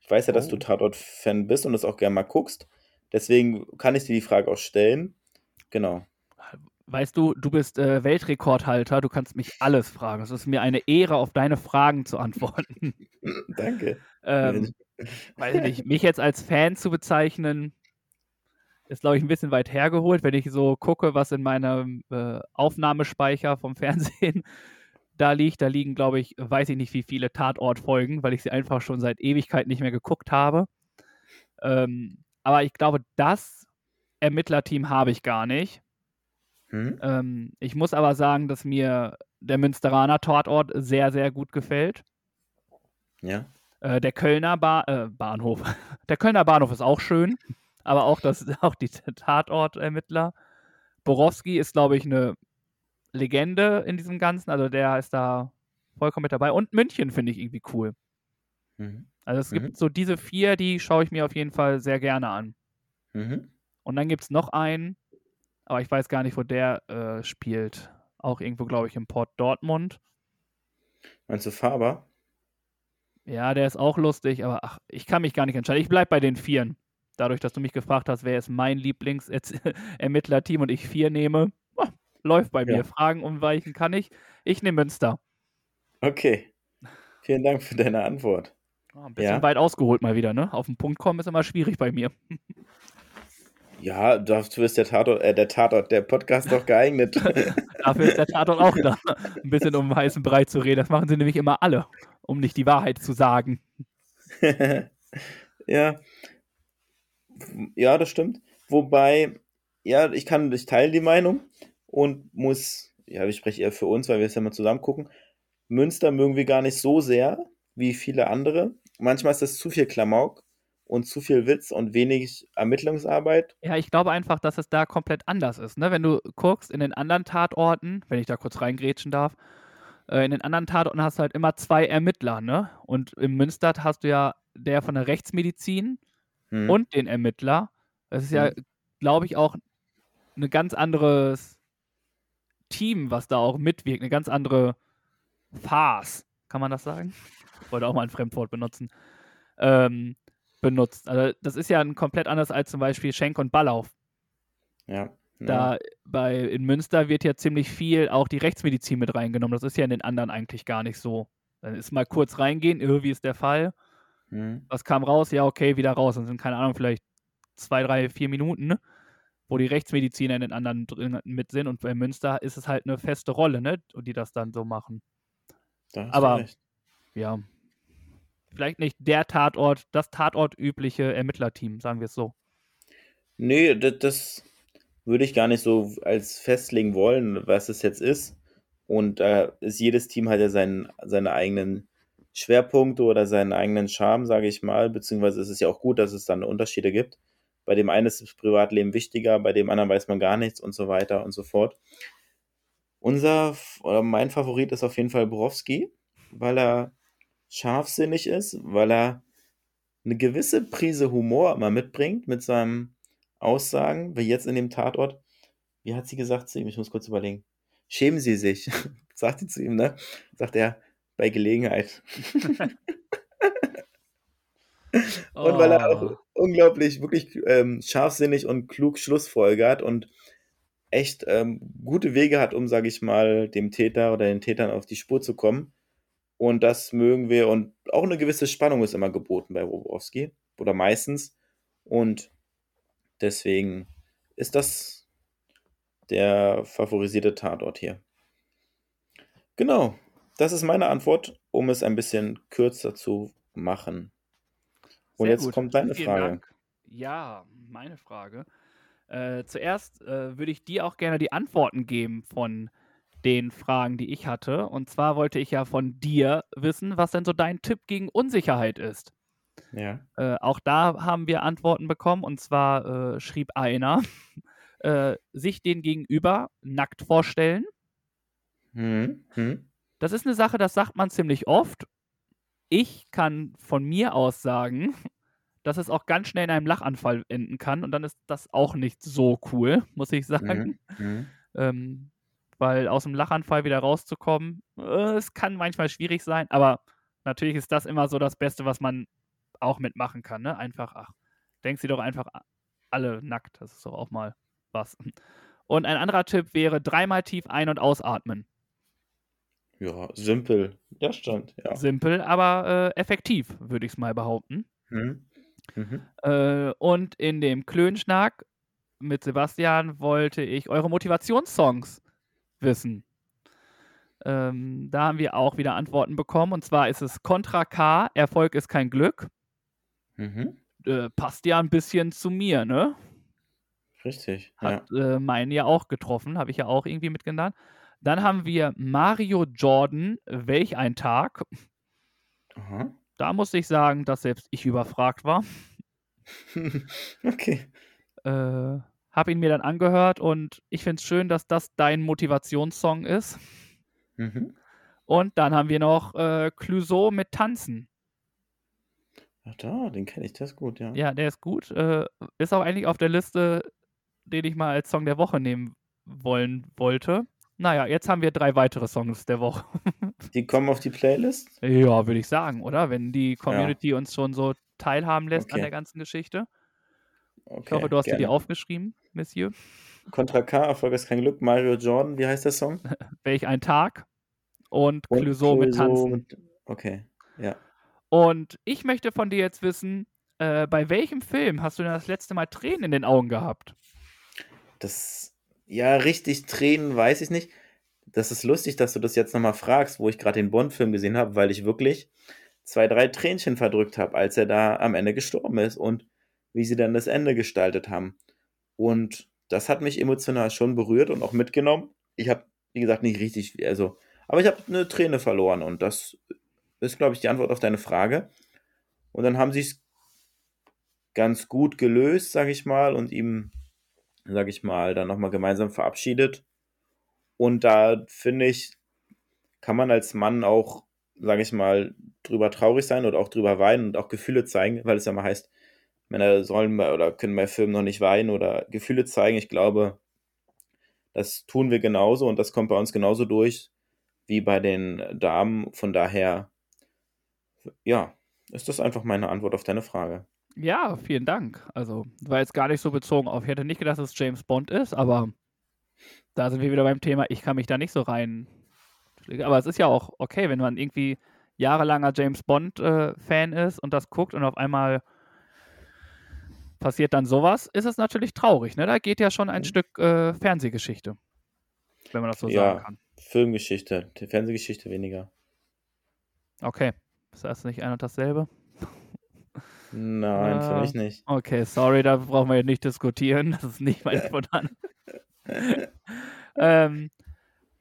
Ich weiß ja, dass du Oh. Tatort-Fan bist und das auch gerne mal guckst. Deswegen kann ich dir die Frage auch stellen. Genau. Weißt du, du bist äh, Weltrekordhalter, du kannst mich alles fragen. Es ist mir eine Ehre, auf deine Fragen zu antworten. *laughs* Danke. ähm, weiß ich nicht, mich jetzt als Fan zu bezeichnen, ist, glaube ich, ein bisschen weit hergeholt, wenn ich so gucke, was in meinem äh, Aufnahmespeicher vom *laughs* Fernsehen da liegt. Da liegen, glaube ich, weiß ich nicht, wie viele Tatortfolgen, weil ich sie einfach schon seit Ewigkeit nicht mehr geguckt habe. Ähm, aber ich glaube, das Ermittlerteam habe ich gar nicht. Hm? Ähm, ich muss aber sagen, dass mir der Münsteraner Tatort sehr, sehr gut gefällt. Ja. Äh, der Kölner ba äh, Bahnhof. *laughs* Der Kölner Bahnhof ist auch schön, aber auch, das, *laughs* auch die Tatortermittler. Borowski ist, glaube ich, eine Legende in diesem Ganzen. Also der ist da vollkommen mit dabei. Und München finde ich irgendwie cool. Mhm. Also es Mhm. gibt so diese vier, die schaue ich mir auf jeden Fall sehr gerne an. Mhm. Und dann gibt es noch einen, aber ich weiß gar nicht, wo der äh, spielt. Auch irgendwo, glaube ich, im Port Dortmund. Meinst du Faber? Ja, der ist auch lustig, aber ach, ich kann mich gar nicht entscheiden. Ich bleibe bei den Vieren. Dadurch, dass du mich gefragt hast, wer ist mein Lieblingsermittlerteam *laughs* und ich vier nehme, ah, läuft bei mir. Ja. Fragen umweichen kann ich. Ich nehme Münster. Okay. Vielen Dank für deine Antwort. Ah, ein bisschen Ja. weit ausgeholt mal wieder, ne? Auf den Punkt kommen ist immer schwierig bei mir. *laughs* Ja, dafür ist der Tatort, äh, der Tatort, der Podcast doch geeignet. *laughs* Dafür ist der Tatort auch da. Ein bisschen um heißen Brei zu reden. Das machen sie nämlich immer alle, um nicht die Wahrheit zu sagen. *laughs* ja. Ja, das stimmt. Wobei, ja, ich kann, ich teile die Meinung und muss, ja, ich spreche eher für uns, weil wir es ja mal zusammen gucken. Münster mögen wir gar nicht so sehr wie viele andere. Manchmal ist das zu viel Klamauk und zu viel Witz und wenig Ermittlungsarbeit. Ja, ich glaube einfach, dass es da komplett anders ist. Ne? Wenn du guckst in den anderen Tatorten, wenn ich da kurz reingrätschen darf, äh, in den anderen Tatorten hast du halt immer zwei Ermittler, ne? Und im Münster hast du ja der von der Rechtsmedizin Hm. und den Ermittler. Das ist ja, Mhm. glaube ich, auch ein ganz anderes Team, was da auch mitwirkt, eine ganz andere Farce, kann man das sagen? Ich wollte auch mal ein Fremdwort benutzen. Ähm, benutzt. Also das ist ja ein komplett anders als zum Beispiel Schenk und Ballauf. Ja. Da bei in Münster wird ja ziemlich viel auch die Rechtsmedizin mit reingenommen. Das ist ja in den anderen eigentlich gar nicht so. Dann ist mal kurz reingehen, äh, wie ist der Fall? Hm. Was kam raus? Ja, okay, wieder raus. Dann sind, keine Ahnung, vielleicht zwei, drei, vier Minuten, ne? wo die Rechtsmediziner in den anderen drin mit sind. Und bei Münster ist es halt eine feste Rolle, ne? Und die das dann so machen. Da Aber-. Ja. Vielleicht nicht der Tatort, das tatortübliche Ermittlerteam, sagen wir es so. Nee, das, das würde ich gar nicht so als festlegen wollen, was es jetzt ist. Und äh, ist, jedes Team hat ja seinen, seine eigenen Schwerpunkte oder seinen eigenen Charme, sage ich mal. Beziehungsweise ist es ja auch gut, dass es dann Unterschiede gibt. Bei dem einen ist das Privatleben wichtiger, bei dem anderen weiß man gar nichts und so weiter und so fort. Unser oder mein Favorit ist auf jeden Fall Borowski, weil er scharfsinnig ist, weil er eine gewisse Prise Humor immer mitbringt mit seinen Aussagen, wie jetzt in dem Tatort. Wie hat sie gesagt zu ihm? Ich muss kurz überlegen. Schämen Sie sich, *laughs* sagt sie zu ihm, ne? Sagt er, bei Gelegenheit. *laughs* Und weil er Oh. auch unglaublich, wirklich ähm, scharfsinnig und klug schlussfolgert und echt ähm, gute Wege hat, um, sage ich mal, dem Täter oder den Tätern auf die Spur zu kommen. Und das mögen wir. Und auch eine gewisse Spannung ist immer geboten bei Borowski. Oder meistens. Und deswegen ist das der favorisierte Tatort hier. Genau. Das ist meine Antwort, um es ein bisschen kürzer zu machen. Und Sehr jetzt gut. kommt deine Vielen Frage. Dank. Ja, meine Frage. Äh, zuerst äh, würde ich dir auch gerne die Antworten geben von den Fragen, die ich hatte. Und zwar wollte ich ja von dir wissen, was denn so dein Tipp gegen Unsicherheit ist. Ja. Äh, auch da haben wir Antworten bekommen. Und zwar äh, schrieb einer, *laughs* äh, sich den Gegenüber nackt vorstellen. Hm, hm. Das ist eine Sache, das sagt man ziemlich oft. Ich kann von mir aus sagen, *laughs* dass es auch ganz schnell in einem Lachanfall enden kann und dann ist das auch nicht so cool, muss ich sagen. Hm, hm. Ähm, weil aus dem Lachanfall wieder rauszukommen, äh, es kann manchmal schwierig sein, aber natürlich ist das immer so das Beste, was man auch mitmachen kann. Ne? Einfach, ach, denk sie doch einfach alle nackt, das ist doch auch mal was. Und ein anderer Tipp wäre dreimal tief ein- und ausatmen. Ja, simpel. Ja, stimmt. Ja. Simpel, aber äh, effektiv, würde ich es mal behaupten. Hm. Mhm. Äh, und in dem Klönschnack mit Sebastian wollte ich eure Motivationssongs wissen. Ähm, da haben wir auch wieder Antworten bekommen. Und zwar ist es Contra K, Erfolg ist kein Glück. Mhm. Äh, passt ja ein bisschen zu mir, ne? Richtig. Ja. Hat äh, meinen ja auch getroffen, habe ich ja auch irgendwie mitgenannt. Dann haben wir Mario Jordan, welch ein Tag. Aha. da muss ich sagen, dass selbst ich überfragt war. *laughs* okay. Äh, hab ihn mir dann angehört und ich finde es schön, dass das dein Motivationssong ist. Mhm. Und dann haben wir noch äh, Clouseau mit Tanzen. Ach da, den kenne ich, der ist gut, ja. Ja, der ist gut. Äh, ist auch eigentlich auf der Liste, den ich mal als Song der Woche nehmen wollen wollte. Naja, jetzt haben wir drei weitere Songs der Woche. *laughs* Die kommen auf die Playlist? ja, würde ich sagen, oder? Wenn die Community uns schon so teilhaben lässt an Okay. der ganzen Geschichte. Okay, Ich hoffe, du hast sie dir gerne. aufgeschrieben, Monsieur. Contra K, Erfolg ist kein Glück, Mario Jordan, wie heißt der Song? *laughs* Welch ein Tag. Und, Und Clouseau mit Tanzen. mit- Okay, ja. Und ich möchte von dir jetzt wissen, äh, bei welchem Film hast du denn das letzte Mal Tränen in den Augen gehabt? Das, ja, richtig Tränen weiß ich nicht. Das ist lustig, dass du das jetzt nochmal fragst, wo ich gerade den Bond-Film gesehen habe, weil ich wirklich zwei, drei Tränchen verdrückt habe, als er da am Ende gestorben ist und wie sie dann das Ende gestaltet haben. Und das hat mich emotional schon berührt und auch mitgenommen. Ich habe, wie gesagt, nicht richtig, also, aber ich habe eine Träne verloren und das ist, glaube ich, die Antwort auf deine Frage. Und dann haben sie es ganz gut gelöst, sage ich mal, und ihm, sage ich mal, dann nochmal gemeinsam verabschiedet. Und da finde ich, kann man als Mann auch, sage ich mal, drüber traurig sein oder auch drüber weinen und auch Gefühle zeigen, weil es ja mal heißt, Männer sollen oder können bei Filmen noch nicht weinen oder Gefühle zeigen. Ich glaube, das tun wir genauso und das kommt bei uns genauso durch wie bei den Damen. Von daher, ja, ist das einfach meine Antwort auf deine Frage. Ja, vielen Dank. Also, war jetzt gar nicht so bezogen auf. Ich hätte nicht gedacht, dass es James Bond ist, aber da sind wir wieder beim Thema, ich kann mich da nicht so rein. Aber es ist ja auch okay, wenn man irgendwie jahrelanger James Bond-Fan ist und das guckt und auf einmal passiert dann sowas, ist es natürlich traurig. Ne? Da geht ja schon ein Mhm. Stück äh, Fernsehgeschichte, wenn man das so Ja. sagen kann. Filmgeschichte, die Fernsehgeschichte weniger. Okay. Ist das nicht ein und dasselbe? Nein, für Ah. mich nicht. Okay, sorry, da brauchen wir nicht diskutieren. *laughs* Das ist nicht mein *laughs* spontan. ähm,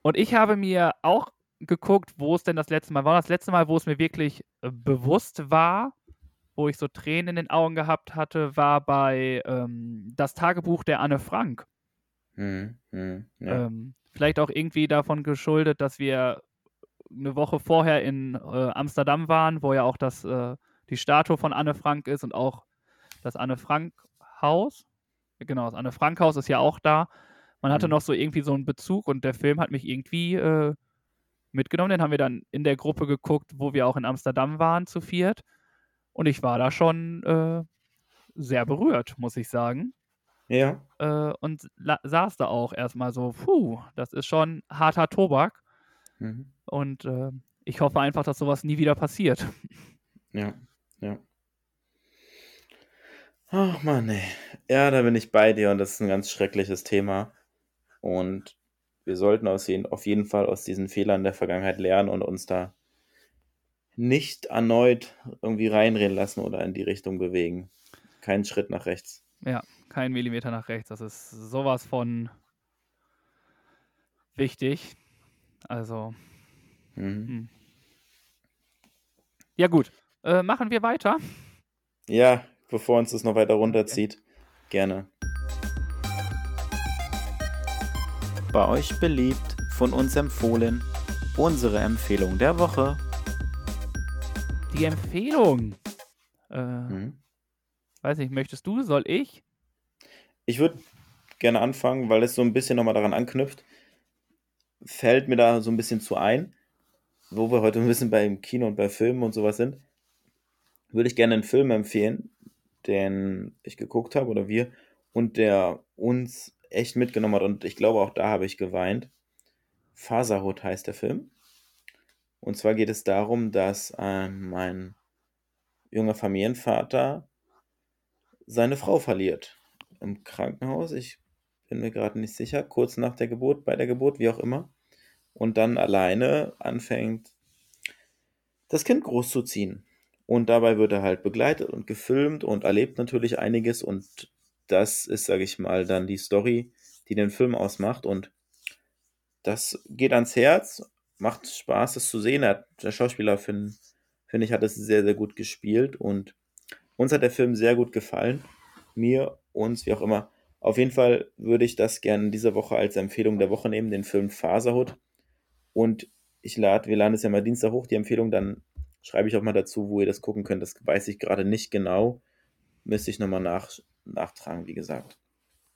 und ich habe mir auch geguckt, wo es denn das letzte Mal war. Das letzte Mal, wo es mir wirklich äh, bewusst war, wo ich so Tränen in den Augen gehabt hatte, war bei ähm, Das Tagebuch der Anne Frank. Hm, hm, ja. Ähm, vielleicht auch irgendwie davon geschuldet, dass wir eine Woche vorher in äh, Amsterdam waren, wo ja auch das, äh, die Statue von Anne Frank ist und auch das Anne Frank Haus. Genau, das Anne Frank Haus ist ja auch da. Man hatte Mhm. noch so irgendwie so einen Bezug und der Film hat mich irgendwie äh, mitgenommen. Den haben wir dann in der Gruppe geguckt, wo wir auch in Amsterdam waren, zu viert. Und ich war da schon äh, sehr berührt, muss ich sagen ja, äh, und saß da auch erstmal so, puh, das ist schon harter Tobak. mhm. Und äh, ich hoffe einfach, dass sowas nie wieder passiert. *laughs* ja, ja. Ach Mann, ey. Ja, da bin ich bei dir und das ist ein ganz schreckliches Thema. Und wir sollten aus jeden, auf jeden Fall aus diesen Fehlern der Vergangenheit lernen und uns da nicht erneut irgendwie reinreden lassen oder in die Richtung bewegen. Keinen Schritt nach rechts. Ja, kein Millimeter nach rechts. Das ist sowas von wichtig. Also, Mhm. hm. ja gut. Äh, machen wir weiter. Ja, bevor uns das noch weiter runterzieht, gerne. Bei euch beliebt, von uns empfohlen, unsere Empfehlung der Woche. Die Empfehlung. Äh, Mhm. Weiß nicht, möchtest du? Soll ich? Ich würde gerne anfangen, weil es so ein bisschen nochmal daran anknüpft. Fällt mir da so ein bisschen zu ein, wo wir heute ein bisschen beim Kino und bei Filmen und sowas sind. Würde ich gerne einen Film empfehlen, den ich geguckt habe oder wir und der uns echt mitgenommen hat und ich glaube auch da habe ich geweint. Faserhut heißt der Film. Und zwar geht es darum, dass ähm, mein junger Familienvater seine Frau verliert im Krankenhaus. Ich bin mir gerade nicht sicher, kurz nach der Geburt, bei der Geburt, wie auch immer. Und dann alleine anfängt, das Kind großzuziehen. Und dabei wird er halt begleitet und gefilmt und erlebt natürlich einiges. Und das ist, sage ich mal, dann die Story, die den Film ausmacht. Und das geht ans Herz, macht Spaß, das zu sehen. Hat, der Schauspieler Finn, finde ich, hat es sehr, sehr gut gespielt und uns hat der Film sehr gut gefallen. Mir, uns, wie auch immer. Auf jeden Fall würde ich das gerne diese Woche als Empfehlung der Woche nehmen, den Film Faserhut. Und ich lade, wir laden es ja mal Dienstag hoch, die Empfehlung, dann schreibe ich auch mal dazu, wo ihr das gucken könnt. Das weiß ich gerade nicht genau. Müsste ich nochmal nach, nachtragen, wie gesagt.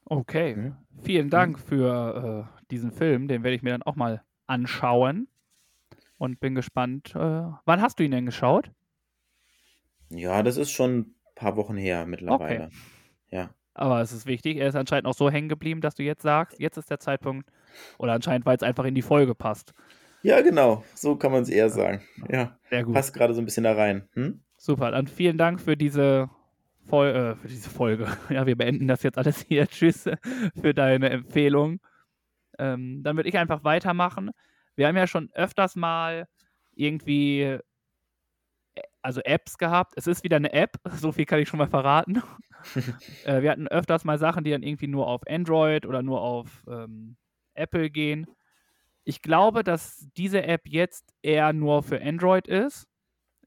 Okay, Mhm. vielen Dank für äh, diesen Film. Den werde ich mir dann auch mal anschauen. Und bin gespannt. Äh, wann hast du ihn denn geschaut? Ja, das ist schon ein paar Wochen her mittlerweile. Ja. Aber es ist wichtig, er ist anscheinend auch so hängen geblieben, dass du jetzt sagst, jetzt ist der Zeitpunkt. Oder anscheinend, weil es einfach in die Folge passt. Ja, genau. So kann man es eher sagen. Ja. Sehr gut. Passt gerade so ein bisschen da rein. Hm? Super, dann vielen Dank für diese, Fol äh, für diese Folge. *laughs* Ja, wir beenden das jetzt alles hier. *laughs* Tschüss für deine Empfehlung. Ähm, dann würde ich einfach weitermachen. Wir haben ja schon öfters mal irgendwie, äh, also Apps gehabt. Es ist wieder eine App, *laughs* so viel kann ich schon mal verraten. *laughs* äh, wir hatten öfters mal Sachen, die dann irgendwie nur auf Android oder nur auf ähm, Apple gehen. Ich glaube, dass diese App jetzt eher nur für Android ist.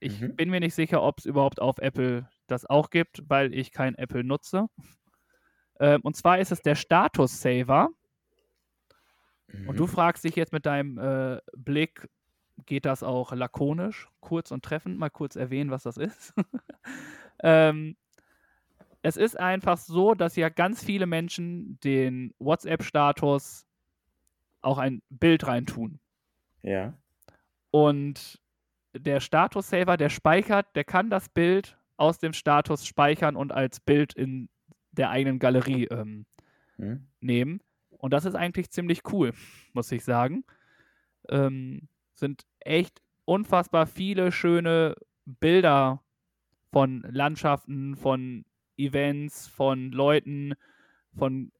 Ich Mhm. bin mir nicht sicher, ob es überhaupt auf Apple das auch gibt, weil ich kein Apple nutze. Ähm, und zwar ist es der Status Saver. Mhm. Und du fragst dich jetzt mit deinem äh, Blick, geht das auch lakonisch, kurz und treffend, mal kurz erwähnen, was das ist. *laughs* ähm, es ist einfach so, dass ja ganz viele Menschen den WhatsApp-Status auch ein Bild reintun. Ja. Und der Status-Saver, der speichert, der kann das Bild aus dem Status speichern und als Bild in der eigenen Galerie ähm, Hm? nehmen. Und das ist eigentlich ziemlich cool, muss ich sagen. Ähm, sind echt unfassbar viele schöne Bilder von Landschaften, von Events, von Leuten, von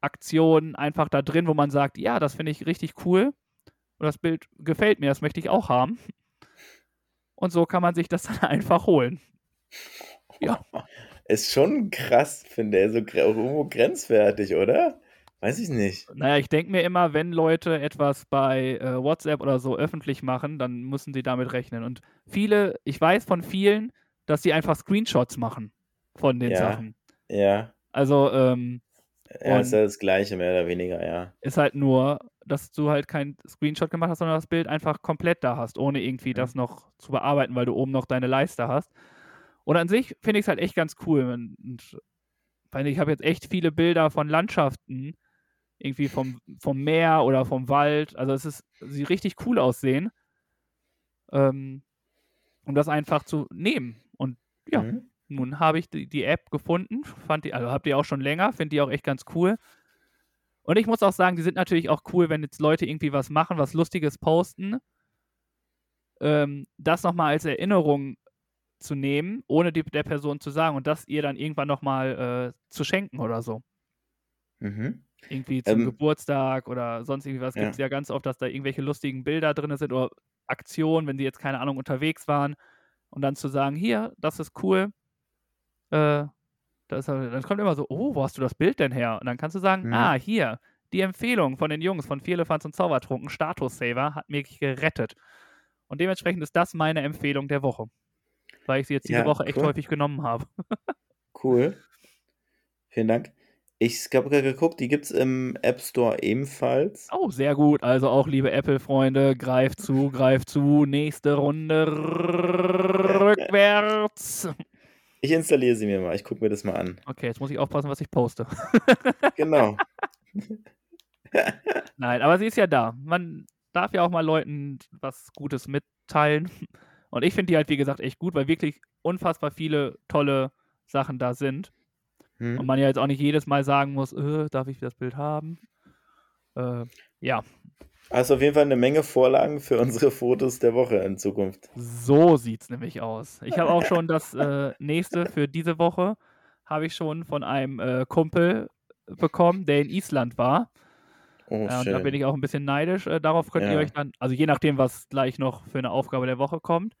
Aktionen einfach da drin, wo man sagt, ja, das finde ich richtig cool. Und das Bild gefällt mir, das möchte ich auch haben. Und so kann man sich das *laughs* dann einfach holen. Ja. *laughs* Ist schon krass, finde ich. So auch irgendwo grenzwertig, oder? Weiß ich nicht. Naja, ich denke mir immer, wenn Leute etwas bei äh, WhatsApp oder so öffentlich machen, dann müssen sie damit rechnen. Und viele, ich weiß von vielen, dass sie einfach Screenshots machen von den Ja. Sachen. Ja. Also ähm, Ja, ist ja das Gleiche, mehr oder weniger, ja. ist halt nur, dass du halt kein Screenshot gemacht hast, sondern das Bild einfach komplett da hast, ohne irgendwie Mhm. das noch zu bearbeiten, weil du oben noch deine Leiste hast. Und an sich finde ich es halt echt ganz cool. Und, und ich habe jetzt echt viele Bilder von Landschaften, irgendwie vom, vom Meer oder vom Wald. Also es ist, sie richtig cool aussehen. Ähm, um das einfach zu nehmen. Und Ja. Mhm. nun habe ich die, die App gefunden. Fand die, also habt ihr auch schon länger, finde die auch echt ganz cool. Und ich muss auch sagen, die sind natürlich auch cool, wenn jetzt Leute irgendwie was machen, was Lustiges posten. Ähm, das nochmal als Erinnerung zu nehmen, ohne die, der Person zu sagen und das ihr dann irgendwann nochmal äh, zu schenken oder so. Mhm. Irgendwie zum Ähm, Geburtstag oder sonst irgendwie was. Ja. Gibt es ja ganz oft, dass da irgendwelche lustigen Bilder drin sind oder Aktionen, wenn sie jetzt keine Ahnung unterwegs waren. Und dann zu sagen, hier, das ist cool. Äh, das, dann kommt immer so, oh, wo hast du das Bild denn her? Und dann kannst du sagen, Mhm. ah, hier, die Empfehlung von den Jungs von Vierlefanz und Zaubertrunken, Status Saver, hat mich gerettet. Und dementsprechend ist das meine Empfehlung der Woche. Weil ich sie jetzt diese Ja, Woche echt cool. häufig genommen habe. *laughs* Cool. Vielen Dank. Ich habe gerade geguckt, die gibt es im App Store ebenfalls. Oh, sehr gut. Also auch, liebe Apple-Freunde, greift zu, greift zu. Nächste Runde rückwärts. Ich installiere sie mir mal. Ich gucke mir das mal an. Okay, jetzt muss ich aufpassen, was ich poste. *laughs* Genau. *laughs* Nein, aber sie ist ja da. Man darf ja auch mal Leuten was Gutes mitteilen. Und ich finde die halt, wie gesagt, echt gut, weil wirklich unfassbar viele tolle Sachen da sind. Und Hm? man ja jetzt auch nicht jedes Mal sagen muss, äh, darf ich das Bild haben? Äh, ja, Hast auf jeden Fall eine Menge Vorlagen für unsere Fotos der Woche in Zukunft. so sieht's nämlich aus. Ich habe auch schon das äh, nächste für diese Woche, habe ich schon von einem äh, Kumpel bekommen, der in Island war. Oh, und schön. da bin ich auch ein bisschen neidisch. Äh, darauf könnt ihr Ja. euch dann, also je nachdem, was gleich noch für eine Aufgabe der Woche kommt,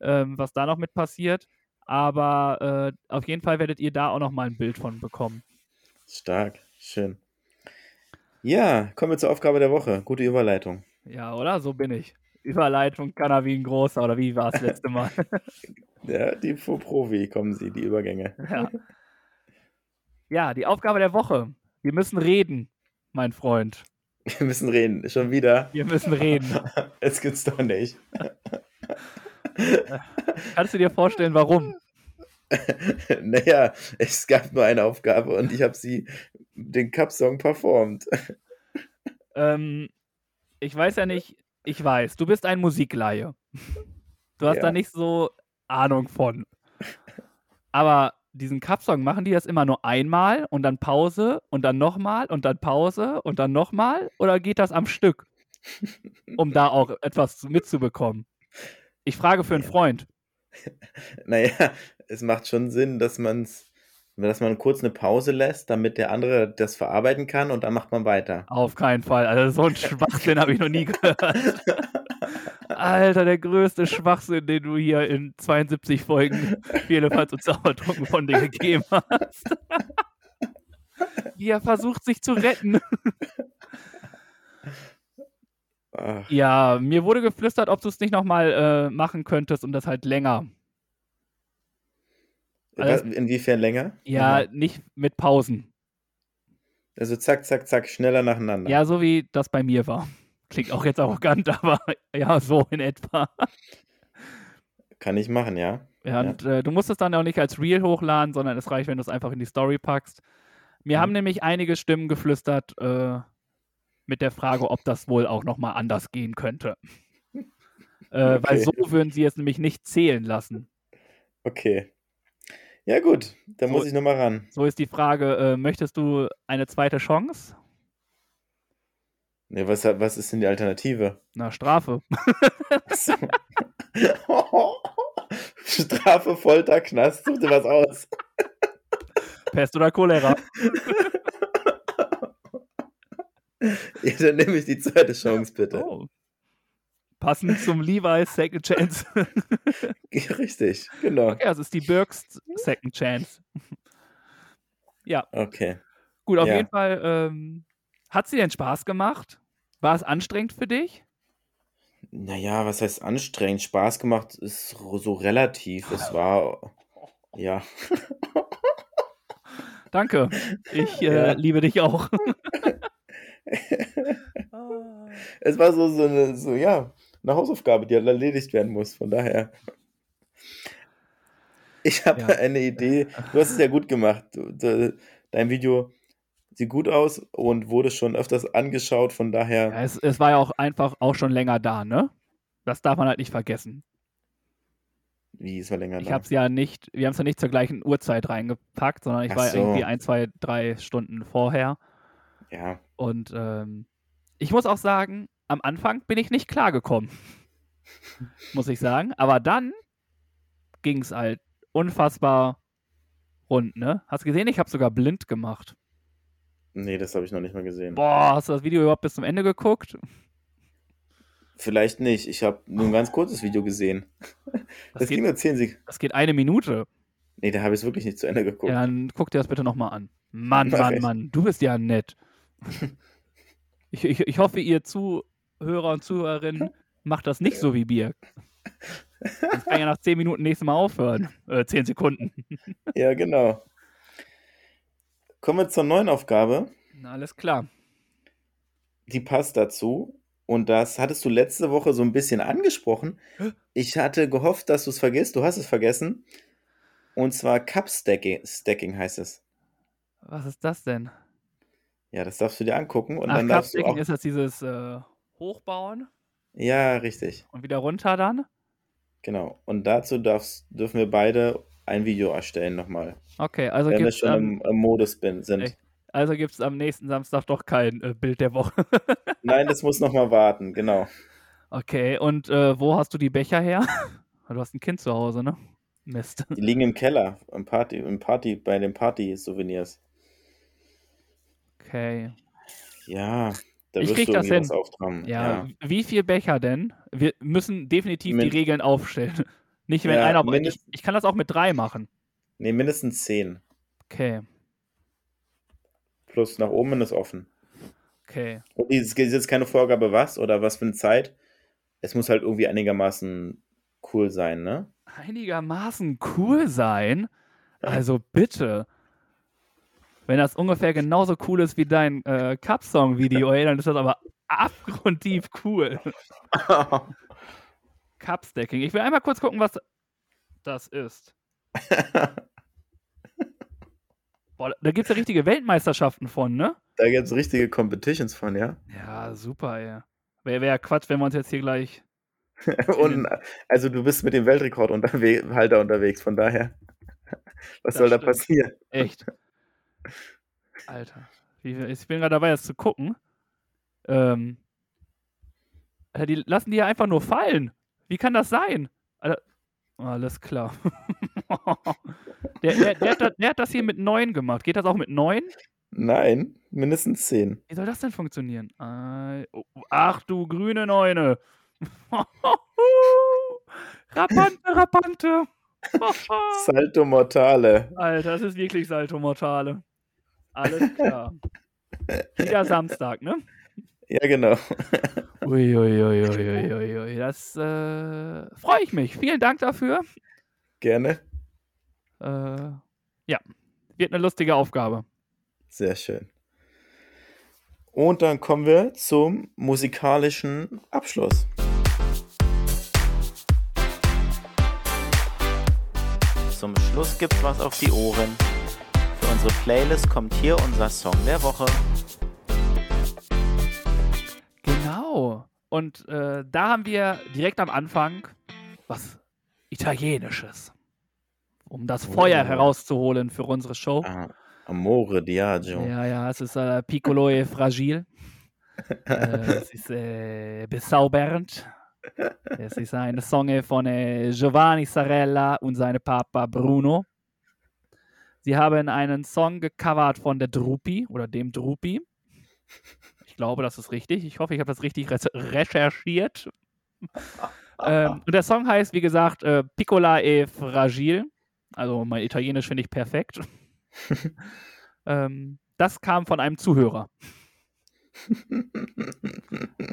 ähm, was da noch mit passiert. Aber äh, auf jeden Fall werdet ihr da auch noch mal ein Bild von bekommen. Stark. Schön. Ja, kommen wir zur Aufgabe der Woche. Gute Überleitung. Ja, oder? So bin ich. Überleitung kann er wie ein großer, oder wie war es letzte Mal? *laughs* Ja, die Profi kommen sie, die Übergänge. ja. ja, die Aufgabe der Woche. Wir müssen reden, mein Freund. Wir müssen reden. Schon wieder. Wir müssen reden. *laughs* Das gibt's doch nicht. *laughs* Kannst du dir vorstellen, warum? *laughs* Naja, es gab nur eine Aufgabe und ich habe sie, den Cup-Song performt. Ähm, ich weiß ja nicht, ich weiß, du bist ein Musikleihe. Du hast Ja. da nicht so Ahnung von. Aber diesen Cup-Song, machen die das immer nur einmal und dann Pause und dann nochmal und dann Pause und dann nochmal? Oder geht das am Stück? Um da auch etwas mitzubekommen. Ich frage für einen. Freund. *laughs* Naja, es macht schon Sinn, dass man's, dass man kurz eine Pause lässt, damit der andere das verarbeiten kann und dann macht man weiter. Auf keinen Fall. Also so einen *laughs* Schwachsinn habe ich noch nie gehört. Alter, der größte Schwachsinn, den du hier in 72 Folgen Fehlerfalls und Zaubertrunken von dir gegeben hast. *laughs* Wie er versucht, sich zu retten. Ach, Ja, mir wurde geflüstert, ob du es nicht nochmal äh, machen könntest und das halt länger. Was- inwiefern länger? Ja, Nochmal. nicht mit Pausen. Also zack, zack, zack, schneller nacheinander. Ja, so wie das bei mir war. Klingt auch jetzt arrogant, *laughs* aber ja, so in etwa. Kann ich machen, ja. Ja, und äh, du musst es dann auch nicht als Reel hochladen, sondern es reicht, wenn du es einfach in die Story packst. Mir Mhm. haben nämlich einige Stimmen geflüstert äh, mit der Frage, ob das wohl auch nochmal anders gehen könnte. *laughs* Äh, Weil Okay. so würden sie es nämlich nicht zählen lassen. Okay. Ja, gut, dann So- muss ich nochmal ran. So ist die Frage, äh, möchtest du eine zweite Chance? Nee, was, was ist denn die Alternative? Na, Strafe. *laughs* Strafe, Folter, Knast, such dir was aus. Pest oder Cholera? *laughs* Ja, dann nehme ich die zweite Chance, bitte. Oh. Passend zum Levi's Second Chance. *laughs* Richtig, genau. okay, das ist die Birks Second Chance. ja, Okay. gut, auf Ja. jeden Fall. Ähm, hat sie denn Spaß gemacht? War es anstrengend für dich? Naja, was heißt anstrengend? Spaß gemacht ist so relativ. Es war, ja, Danke. Ich äh, Ja. liebe dich auch. *laughs* es war so, so eine, so, ja, eine Hausaufgabe, die halt erledigt werden muss. Von daher. Ich habe Ja. eine Idee. Du hast es ja gut gemacht. Dein Video sieht gut aus und wurde schon öfters angeschaut. Von daher, Ja, es, es war ja auch einfach auch schon länger da, ne? Das darf man halt nicht vergessen. wie ist war länger Ich da? habe es ja nicht, wir haben es ja nicht zur gleichen Uhrzeit reingepackt, sondern ich Ach war so. irgendwie ein, zwei, drei Stunden vorher. Ja, Und ähm, ich muss auch sagen, am Anfang bin ich nicht klargekommen. *laughs* muss ich sagen. Aber dann ging es halt unfassbar rund, ne? Hast du gesehen? Ich habe sogar blind gemacht. nee, das habe ich noch nicht mal gesehen. Boah, hast du das Video überhaupt bis zum Ende geguckt? Vielleicht nicht. Ich habe nur ein ganz kurzes Video gesehen. Das, Das, ging geht, nur 10 Sekunden. das geht eine Minute. Nee, da habe ich es wirklich nicht zu Ende geguckt. Ja, dann guck dir das bitte nochmal an. Mann, *laughs* Mach Mann. Mann, du bist ja nett. Ich, ich, ich hoffe, ihr Zuhörer und Zuhörerinnen macht das nicht so wie Birk. Das kann ja nach 10 Minuten nächstes Mal aufhören. Äh, 10 Sekunden. *laughs* Ja, genau. Kommen wir zur neuen Aufgabe. Na, alles klar. Die passt dazu. Und das hattest du letzte Woche so ein bisschen angesprochen. Ich hatte gehofft, dass du es vergisst. Du hast es vergessen. Und zwar Cup Stacking, Stacking heißt es. Was ist das denn? Ja, das darfst du dir angucken. Und Ach, dann darfst du auch. ist das dieses äh, Hochbauen Ja, richtig. und wieder runter dann? Genau. Und dazu darfst, dürfen wir beide ein Video erstellen nochmal. Okay, also Wenn wir gibt es schon am, im, im Modus bin, sind. Echt? also gibt's am nächsten Samstag doch kein äh, Bild der Woche. *laughs* Nein, das muss nochmal warten, genau. okay, und äh, wo hast du die Becher her? *laughs* Du hast ein Kind zu Hause, ne? Mist. Die liegen im Keller, im Party, im Party, bei den Party-Souvenirs. Okay. Ja, da Ich krieg das hin. auftragen. Ja, wie viel Becher denn? Wir müssen definitiv Min- die Regeln aufstellen. *laughs* Nicht, wenn Ja, einer. Ich, ich kann das auch mit drei machen. Nee, mindestens 10. Okay, Plus nach oben ist offen. okay. Und es ist jetzt keine Vorgabe, was oder was für eine Zeit. es muss halt irgendwie einigermaßen cool sein, ne? Einigermaßen cool sein? Also bitte. Wenn das ungefähr genauso cool ist wie dein äh, Cup-Song-Video, ey, dann ist das aber abgrundtief cool. *laughs* Cup-Stacking. Ich will einmal kurz gucken, was das ist. *laughs* Boah, da gibt es ja richtige Weltmeisterschaften von, ne? Da gibt es richtige Competitions von, ja. Ja, super, ey. Wäre wär ja Quatsch, wenn wir uns jetzt hier gleich. *laughs* Und also du bist mit dem Weltrekord unterwe Halter unterwegs, von daher. Was Das soll da stimmt. passieren? Echt. Alter. Ich bin gerade dabei, das zu gucken. Ähm, die lassen die ja einfach nur fallen. Wie kann das sein? Alter, alles klar. *laughs* der, der, der, hat das, der hat das hier mit 9 gemacht. Geht das auch mit 9? Nein, mindestens zehn. Wie soll das denn funktionieren? Oh, ach du grüne Neune. *laughs* Rapante, Rapante. Salto Mortale. Alter, das ist wirklich Salto Mortale. Alles klar. Wieder Samstag, ne? Ja, genau. Uiuiuiuiui, das äh, freue ich mich. Vielen Dank dafür. Gerne. Äh, ja, wird eine lustige Aufgabe. Sehr schön. Und dann kommen wir zum musikalischen Abschluss. Zum Schluss gibt's was auf die Ohren. Für unsere Playlist kommt hier unser Song der Woche. Genau. Und äh, da haben wir direkt am Anfang was Italienisches. Um das Feuer Oh. herauszuholen für unsere Show. Ah, Amore Diagio. Ja, ja, es ist äh, Piccolo e Fragil. *laughs* äh, es ist äh, bezaubernd. Es ist ein Song von äh, Giovanni Sarella und seinem Papa Bruno. Sie haben einen Song gecovert von der Drupi oder dem Drupi. Ich glaube, das ist richtig. Ich hoffe, ich habe das richtig re recherchiert. *laughs* ähm, und der Song heißt, wie gesagt, äh, Piccola e Fragil. Also mein Italienisch finde ich perfekt. *laughs* ähm, das kam von einem Zuhörer.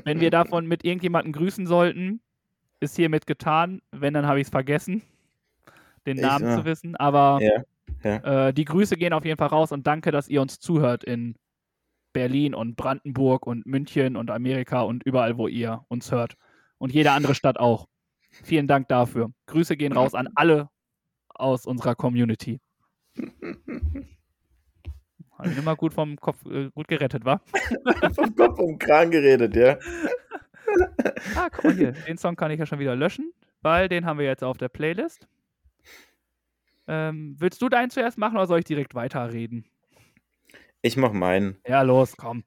Wenn wir davon mit irgendjemandem grüßen sollten, ist hiermit getan. Wenn, dann habe ich es vergessen, den Ich, Namen ja. zu wissen. Aber Ja, ja. äh, die Grüße gehen auf jeden Fall raus und danke, dass ihr uns zuhört in Berlin und Brandenburg und München und Amerika und überall, wo ihr uns hört. Und jede andere Stadt auch. Vielen Dank dafür. Grüße gehen raus an alle aus unserer Community. *laughs* Habe ich immer gut vom Kopf äh, gut gerettet, war? *laughs* Vom Kopf und Kran geredet, ja. Ah, guck mal hier. Den Song kann ich ja schon wieder löschen, weil den haben wir jetzt auf der Playlist. Ähm, willst du deinen zuerst machen oder soll ich direkt weiterreden? Ich mach meinen. Ja, los, komm.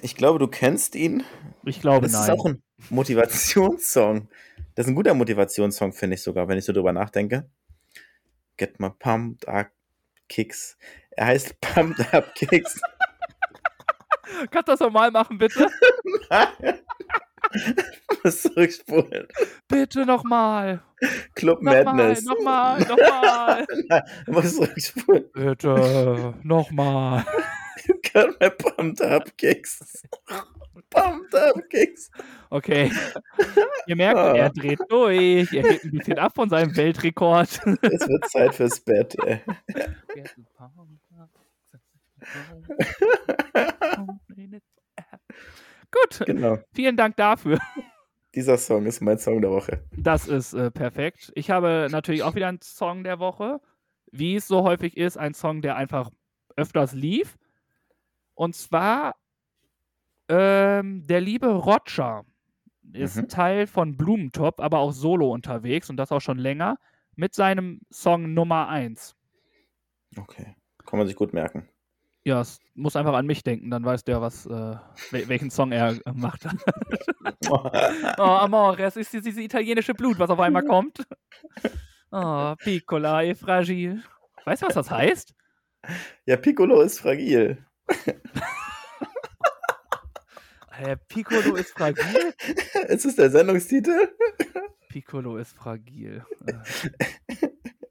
Ich glaube, du kennst ihn. Ich glaube, Das nein. ist auch ein Motivationssong. Das ist ein guter Motivationssong, finde ich sogar, wenn ich so drüber nachdenke. Get my pumped up kicks. Er heißt *laughs* Pumped Up Kicks. Kannst du das nochmal machen, bitte? *laughs* muss zurückspulen. bitte nochmal. Club Nochmal, Madness. nochmal, nochmal. Du *laughs* musst zurückspulen. bitte, nochmal. Get *laughs* my pumped up kicks. Pumped up kicks. Okay. Ihr merkt, Ah. er dreht durch. Er hebt ein bisschen ab von seinem Weltrekord. Es wird Zeit fürs Bett, ey. *laughs* Gut, Genau. vielen Dank dafür. Dieser Song ist mein Song der Woche. Das ist äh, perfekt. Ich habe natürlich auch wieder einen Song der Woche. Wie es so häufig ist, ein Song, der einfach öfters lief. Und zwar ähm, der liebe Roger ist Mhm. Teil von Blumentop, aber auch solo unterwegs und das auch schon länger mit seinem Song Nummer 1. Okay. Kann man sich gut merken. Ja, es muss einfach an mich denken, dann weißt du ja, was, äh, wel welchen Song er äh, macht. *laughs* oh, Amore, es ist dieses italienische Blut, was auf einmal kommt. Oh, piccola e fragil. Weißt du, was das heißt? Ja, Piccolo ist fragil. *laughs* Äh, Piccolo ist fragil? Ist es der Sendungstitel? Piccolo ist fragil. *laughs*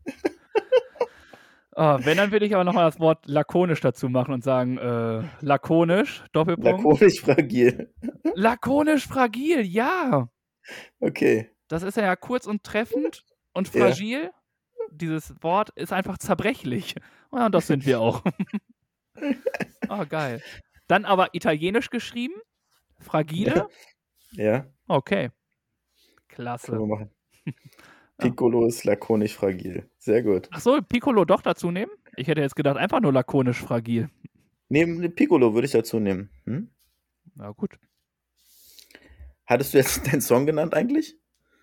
Oh, wenn, dann würde ich aber nochmal das Wort lakonisch dazu machen und sagen, äh, lakonisch, Doppelpunkt. Lakonisch fragil. lakonisch fragil, ja. Okay. Das ist ja kurz und treffend und Ja. fragil. Dieses Wort ist einfach zerbrechlich. Ja, und das sind wir auch. oh, *laughs* geil. Dann aber italienisch geschrieben. Fragile. Ja, Okay. können Klasse. wir machen. Piccolo ist lakonisch fragil. Sehr gut. Ach so, Piccolo doch dazu nehmen? Ich hätte jetzt gedacht, einfach nur lakonisch fragil. Neben Piccolo würde ich dazu nehmen. Hm? Na gut. Hattest du jetzt *laughs* deinen Song genannt eigentlich?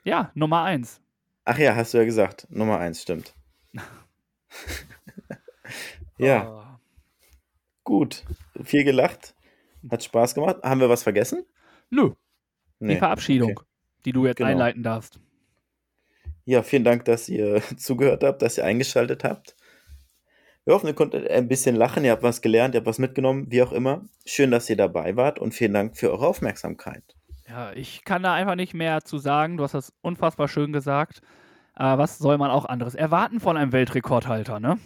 Ja, Nummer eins. Ach ja, hast du ja gesagt. Nummer eins, stimmt. *laughs* ja, Oh. gut. Viel gelacht. Hat Spaß gemacht. Haben wir was vergessen? Nö, die Nee. Verabschiedung, okay. die du jetzt Genau. einleiten darfst. Ja, vielen Dank, dass ihr *laughs* zugehört habt, dass ihr eingeschaltet habt. Wir hoffen, ihr konntet ein bisschen lachen, ihr habt was gelernt, ihr habt was mitgenommen, wie auch immer. Schön, dass ihr dabei wart und vielen Dank für eure Aufmerksamkeit. Ja, ich kann da einfach nicht mehr zu sagen. Du hast das unfassbar schön gesagt. Äh, was soll man auch anderes erwarten von einem Weltrekordhalter, ne?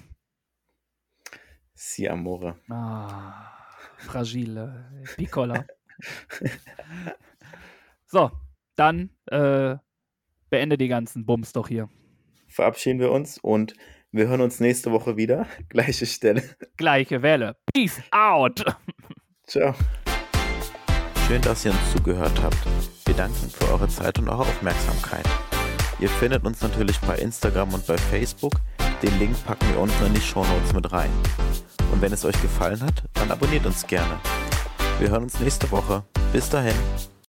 Si amore. Ah, fragile, piccola. *laughs* so, dann äh, beende die ganzen Bums doch hier. Verabschieden wir uns und wir hören uns nächste Woche wieder. *laughs* Gleiche Stelle. Gleiche Welle. Peace out. *laughs* Ciao. Schön, dass ihr uns zugehört habt. Wir danken für eure Zeit und eure Aufmerksamkeit. Ihr findet uns natürlich bei Instagram und bei Facebook. Den Link packen wir unten in die Shownotes mit rein. Und wenn es euch gefallen hat, dann abonniert uns gerne. Wir hören uns nächste Woche. Bis dahin.